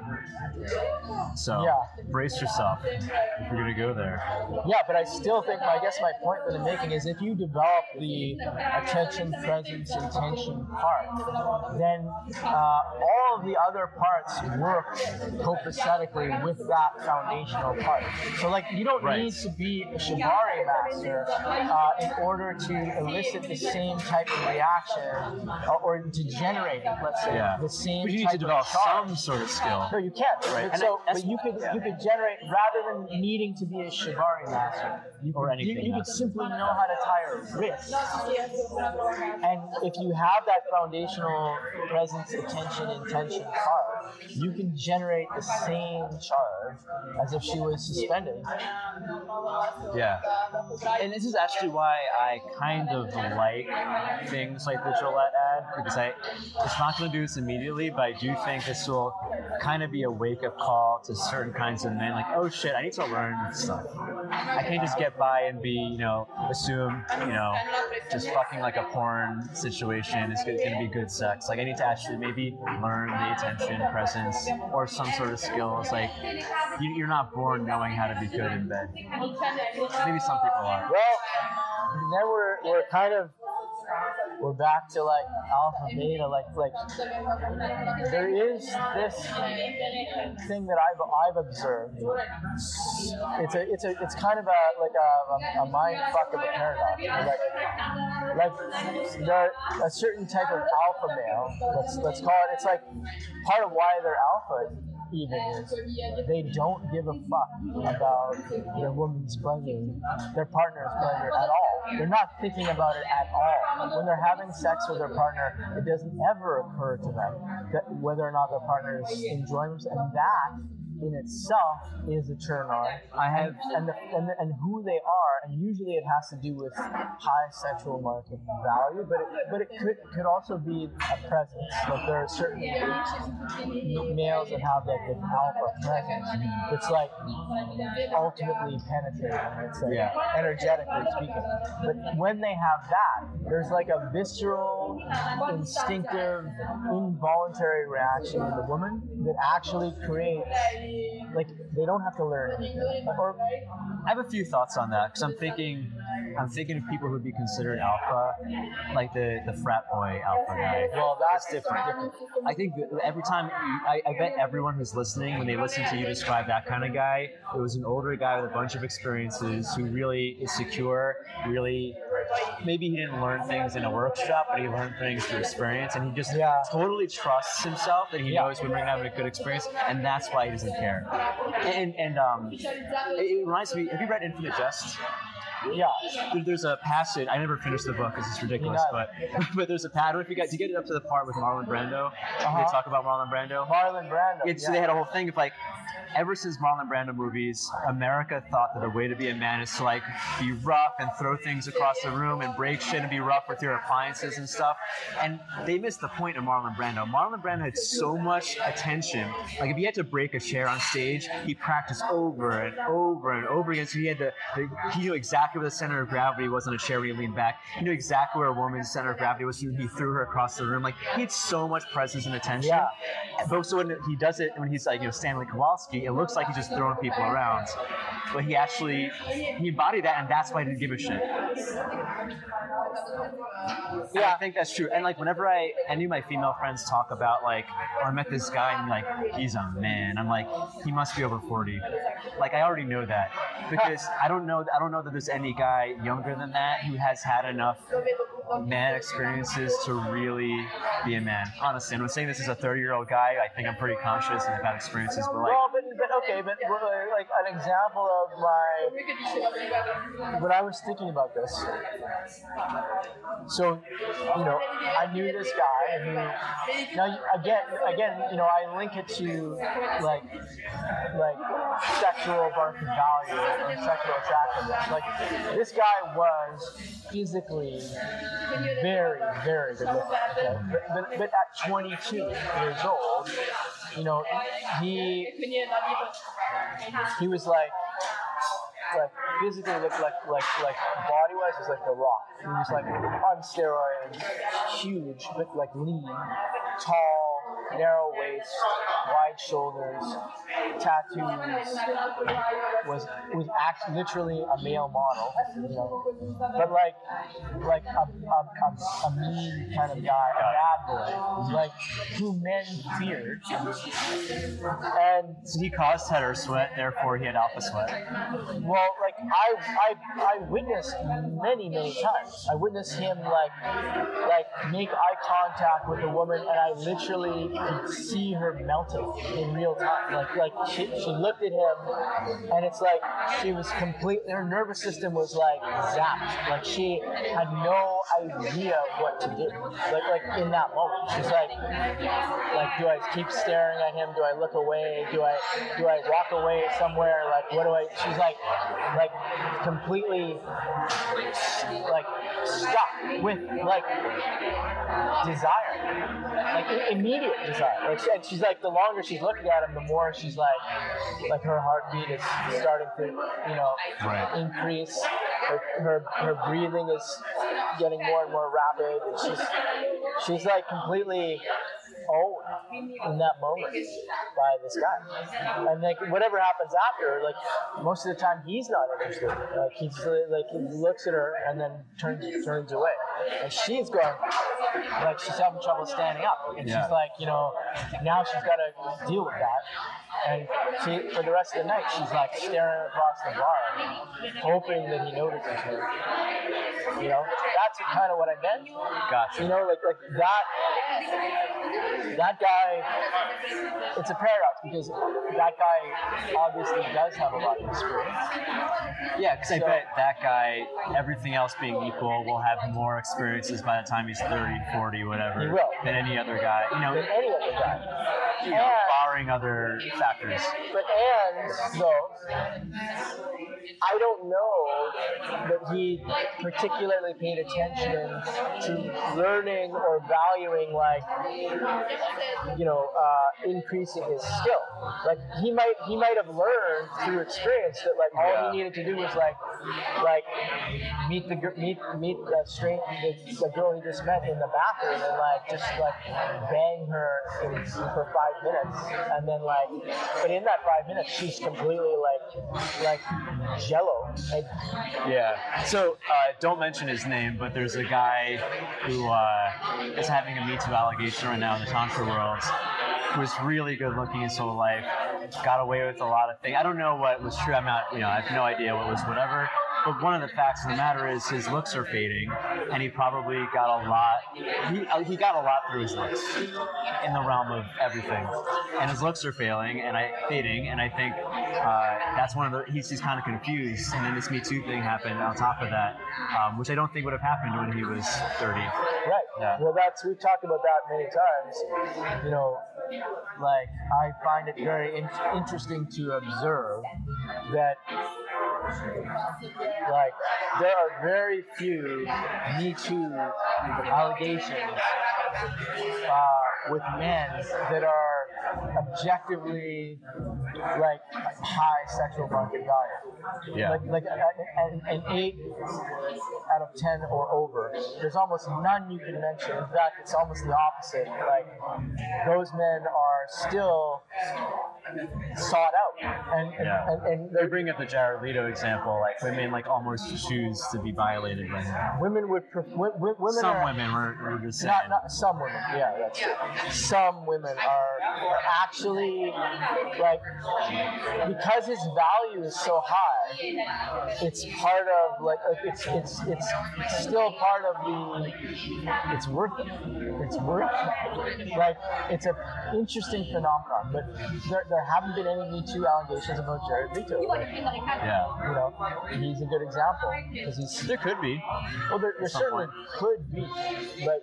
So
Yeah.
brace yourself if you're gonna go there.
Yeah, but I still think, I guess my point that I'm making is if you develop the attention, presence, intention part, then uh, all of the other parts work co copacetically with that foundational part. So like you don't
Right.
Need to be a shibari master uh, in order to elicit the same type of reaction or, or to generate, let's say,
Yeah.
the same.
But you need to develop some sort of skill.
No, you can't.
Right. And
so, but you could
yeah.
you could generate rather than needing to be a shibari master, you
Or
could,
anything
You, you could simply know how to tie a wrist. And if you have that foundational presence, attention, intention card, you can generate the same charge as if she was suspended.
Yeah. And this is actually why I kind of like things like the Gillette ad because I it's not going to do this immediately, but I do think this will kind of be a wake up call to certain kinds of men. Like, oh shit, I need to learn stuff. I can't just get by and be, you know, assume, you know, just fucking like a porn situation is going to be good sex. Like, I need to actually maybe learn the attention, presence, or some sort of skills. Like, you, you're not born knowing how to be good in bed. Maybe some people are.
Well, then we're we're kind of we're back to like alpha beta, like like there is this thing that I've I've observed. It's a it's a it's kind of a like a, a, a mind fuck of a paradox. Like like there a certain type of alpha male. Let's let's call it. It's like part of why they're alpha even is they don't give a fuck about their woman's pleasure, their partner's pleasure at all. They're not thinking about it at all. When they're having sex with their partner, it doesn't ever occur to them that whether or not their partner is enjoying themselves, and that in itself is a turn on.
I have
and the, and, the, and who they are, and usually it has to do with high sexual market value, but it, but it could could also be a presence. Like there are certain males that have like this alpha presence. It's like ultimately penetrating. It's like
Yeah.
energetically speaking. But when they have that, there's like a visceral, instinctive, involuntary reaction in the woman that actually creates like they don't have to learn anything. Or
I have a few thoughts on that because I'm thinking, I'm thinking of people who'd be considered alpha, like the the frat boy alpha guy.
well, that's
It's different. I think every time, I, I bet everyone who's listening, when they listen to you describe that kind of guy, it was an older guy with a bunch of experiences who really is secure, really. Maybe he didn't learn things in a workshop, but he learned things through experience, and he just
Yeah.
totally trusts himself that he
Yeah.
knows women are having a good experience, and that's why he doesn't care. And and um, it, reminds me. Have you read Infinite Jest?
Yeah.
There's a passage. I never finished the book because it's ridiculous, but but there's a pattern. If you guys, you get it up to the part with Marlon Brando,
Uh-huh.
they talk about Marlon Brando.
Marlon Brando.
It's,
yeah.
They had a whole thing of like, ever since Marlon Brando movies, America thought that the way to be a man is to like be rough and throw things across the room and break shit and be rough with your appliances and stuff. And they missed the point of Marlon Brando. Marlon Brando had so much attention. Like if he had to break a chair on stage, he practiced over and over and over again. So he had the, the he knew exactly where the center of gravity was on a chair when he leaned back. He knew exactly where a woman's center of gravity was when he threw her across the room. Like he had so much presence and attention.
Yeah.
But so when he does it, when he's like, you know, Stanley Kowalski, it looks like he's just throwing people around. But he actually, he embodied that, and that's why he didn't give a shit. Yeah, I think that's true. And like, whenever I, any of my female friends talk about like, oh, I met this guy and like, he's a man. I'm like, he must be over 40. Like, I already know that because I don't know, I don't know that there's any guy younger than that who has had enough man experiences to really be a man. Honestly, and I'm saying this as a 30 year old guy. I think I'm pretty conscious and I've had experiences, but like,
well, but, but okay, but like an example of my when I was thinking about this. So, you know, I knew this guy who now again, again, you know, I link it to like like sexual market value or sexual attractiveness. Like this guy was physically very, very good looking. Okay? But, but, but at 22 years old, you know, he he was like like physically looked like like like body wise was like the rock. He was like on steroids, huge, but like lean, tall, narrow waist, wide shoulders, tattoos, was was actually literally a male model, you know, but like like a, a, a, a mean kind of guy, a bad boy, mm-hmm. like who men feared, and
So he caused terror sweat, therefore he had alpha sweat.
well, like I, I, I witnessed many, many times. I witnessed him like, like make eye contact with a woman, and I literally could see her melting in real time. Like, like she, she looked at him, and it's like she was completely. Her nervous system was like zapped. Like she had no idea what to do. Like, like in that moment, she's like, like, do I keep staring at him? Do I look away? Do I, do I walk away somewhere? Like, what do I? She's like, like completely like stuck with like desire, like immediate desire. Like, and she's like, the longer she's looking at him, the more she's like, like her heartbeat is starting to, you know,
Right.
increase. Her, her her breathing is getting more and more rapid, and she's she's like completely owned in that moment by this guy. And like whatever happens after, like most of the time he's not interested. Like he's like he looks at her and then turns turns away. And she's going like she's having trouble standing up. And
Yeah.
she's like, you know, now she's gotta deal with that. And she for the rest of the night she's like staring across the bar, hoping that he notices her. You know? That's kind of what I meant.
Gotcha.
You know, like like that that guy it's a paradox because that guy obviously does have a lot of experience.
Yeah, because I bet that guy, everything else being equal, will have more experiences by the time he's 30, 40, whatever,
He will.
than any other guy. You know,
Than any other guy.
You know,
And-
barring other factors.
But and though I don't know that he particularly paid attention to learning or valuing like you know uh, increasing his skill. Like he might he might have learned through experience that like all
Yeah.
he needed to do was like like meet the meet meet the the, the girl he just met in the bathroom and like just like bang her for five minutes and then like but in that five minutes she's completely like like jello and
Yeah. So uh, don't mention his name, but there's a guy who uh, is having a Me Too allegation right now in the tantra world, was really good looking his whole life, got away with a lot of things. I don't know what was true. I'm not, you know, I have no idea what was whatever. But one of the facts of the matter is his looks are fading, and he probably got a lot. He, uh, he got a lot through his looks in the realm of everything, and his looks are failing and I fading. And I think uh, that's one of the he's just kind of confused. And then this Me Too thing happened on top of that, um, which I don't think would have happened when he was 30.
Right.
Yeah.
Well, that's we've talked about that many times. You know, like I find it very in- interesting to observe that, like, there are very few Me Too allegations uh, with men that are objectively like high sexual market value.
Yeah.
Like, like an, an eight out of 10 or over. There's almost none you can mention. In fact, it's almost the opposite. Like, those men are still sought out. And, and,
Yeah.
and, and
They
they're-
bring up the Jared Leto example, like women like almost choose to be violated by him.
women would pref- w- w- women
Some
are,
women were, were just saying.
Not, not some women. Yeah, that's true. Some women are actually like because his value is so high. It's part of like like, it's it's it's, it's still part of the. It's worth it. It's worth it. Like it's an interesting phenomenon, but there, there haven't been any Me Too allegations about Jared Leto. Like,
Yeah.
you know, he's a good example because he's
There could be.
well, there, there certainly
point.
could be, but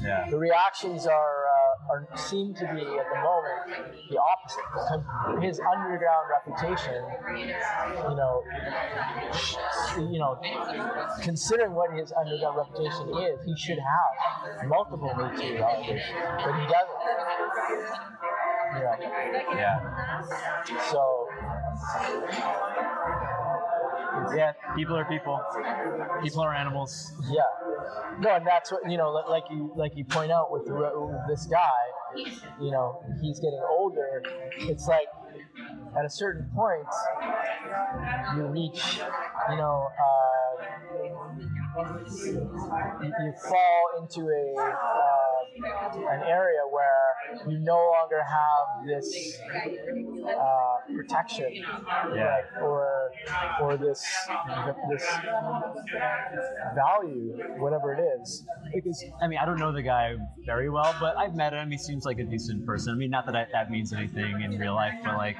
Yeah.
the reactions are, uh, are seem to be at the moment the opposite. His underground reputation, you know, you know, considering what his underground reputation is, he should have multiple Me Too allegations, but he doesn't. Yeah.
Yeah.
So
Yeah. People are people. People are animals.
yeah. No, and that's what you know. Like you, like you point out with, with this guy, you know, he's getting older, it's like at a certain point, you reach, you know, uh, you, fall into a uh, an area where you no longer have this uh, protection,
Yeah.
like, or or this this value, whatever it is.
because I mean I don't know the guy very well, but I've met him. He seems like a decent person. I mean, not that I, that means anything in real life, but like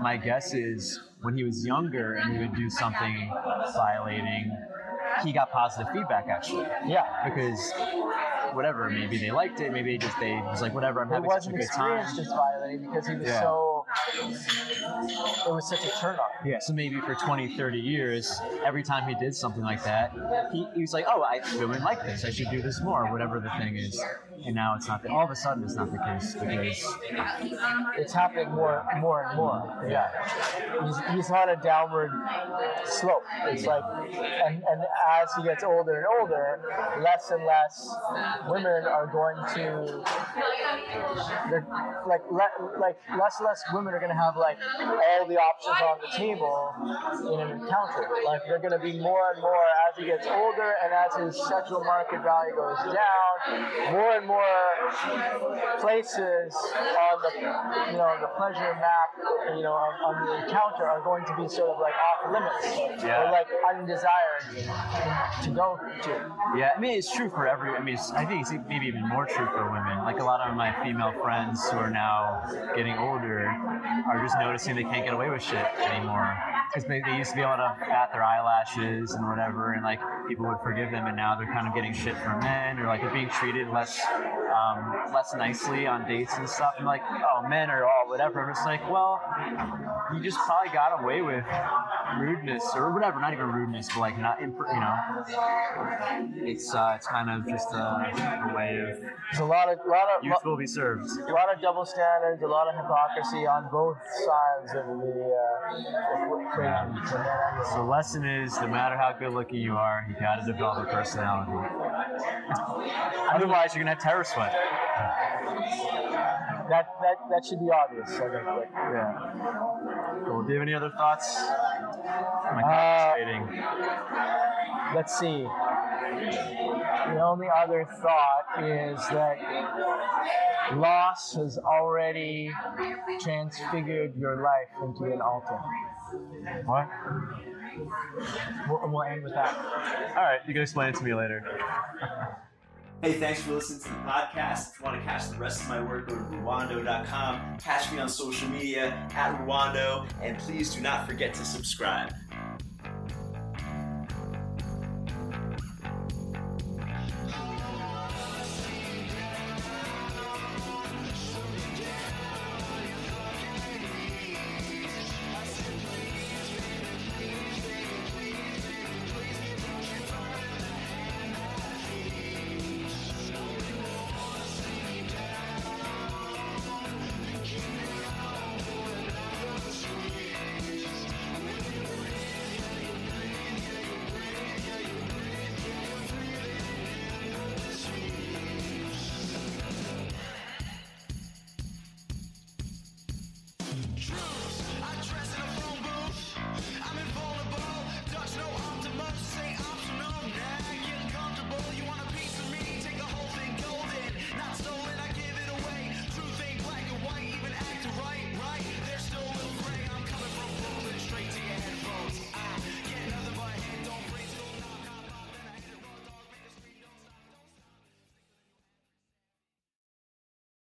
my guess is when he was younger and he would do something violating, he got positive feedback actually
Yeah.
because whatever maybe they liked it, maybe they just they was like whatever I'm
It
having such a
wasn't
good time.
experienced as violating because he was
Yeah.
so. It was such a turn on.
Yeah, so maybe for 20, 30 years, every time he did something like that, he, he was like, oh, I women like this. I should do this more, whatever the thing is. And now it's not. The, all of a sudden, it's not the case because
It's happening more, more and more. Yeah, he's, he's on a downward slope. It's like, and and as he gets older and older, less and less women are going to, like le, like less and less women are going to have like all the options on the table in an encounter. Like they're going to be more and more as he gets older and as his sexual market value goes down, more and more places on the you know the pleasure map you know on, on the encounter are going to be sort of like off limits
Yeah.
or like undesired to go to.
Yeah, I mean it's true for every. I mean, it's, I think it's maybe even more true for women. Like a lot of my female friends who are now getting older are just noticing they can't get away with shit anymore because they, they used to be able to bat their eyelashes and whatever, and like people would forgive them, and now they're kind of getting shit from men or like they're being treated less um, less nicely on dates and stuff. And like, oh, men are all whatever. I'm just like, well, you just probably got away with rudeness or whatever, not even rudeness, but like not, imp- you know, it's uh, it's kind of just a, a way of
There's a lot of lot of
youth will be served.
a lot of double standards, a lot of hypocrisy on both sides of the uh. Yeah,
So the lesson is, no matter how good looking you are, you got to develop a personality. Otherwise, you're gonna have terror sweat.
that, that that should be obvious. I think. Like,
Yeah. Cool. Do you have any other thoughts? I
Uh, let's see. The only other thought is that loss has already transfigured your life into an altar.
What?
We'll, we'll end with that.
All right, you can explain it to me later.
Hey, thanks for listening to the podcast. If you want to catch the rest of my work, go to Rwando.com. Catch me on social media at Rwando, and please do not forget to subscribe.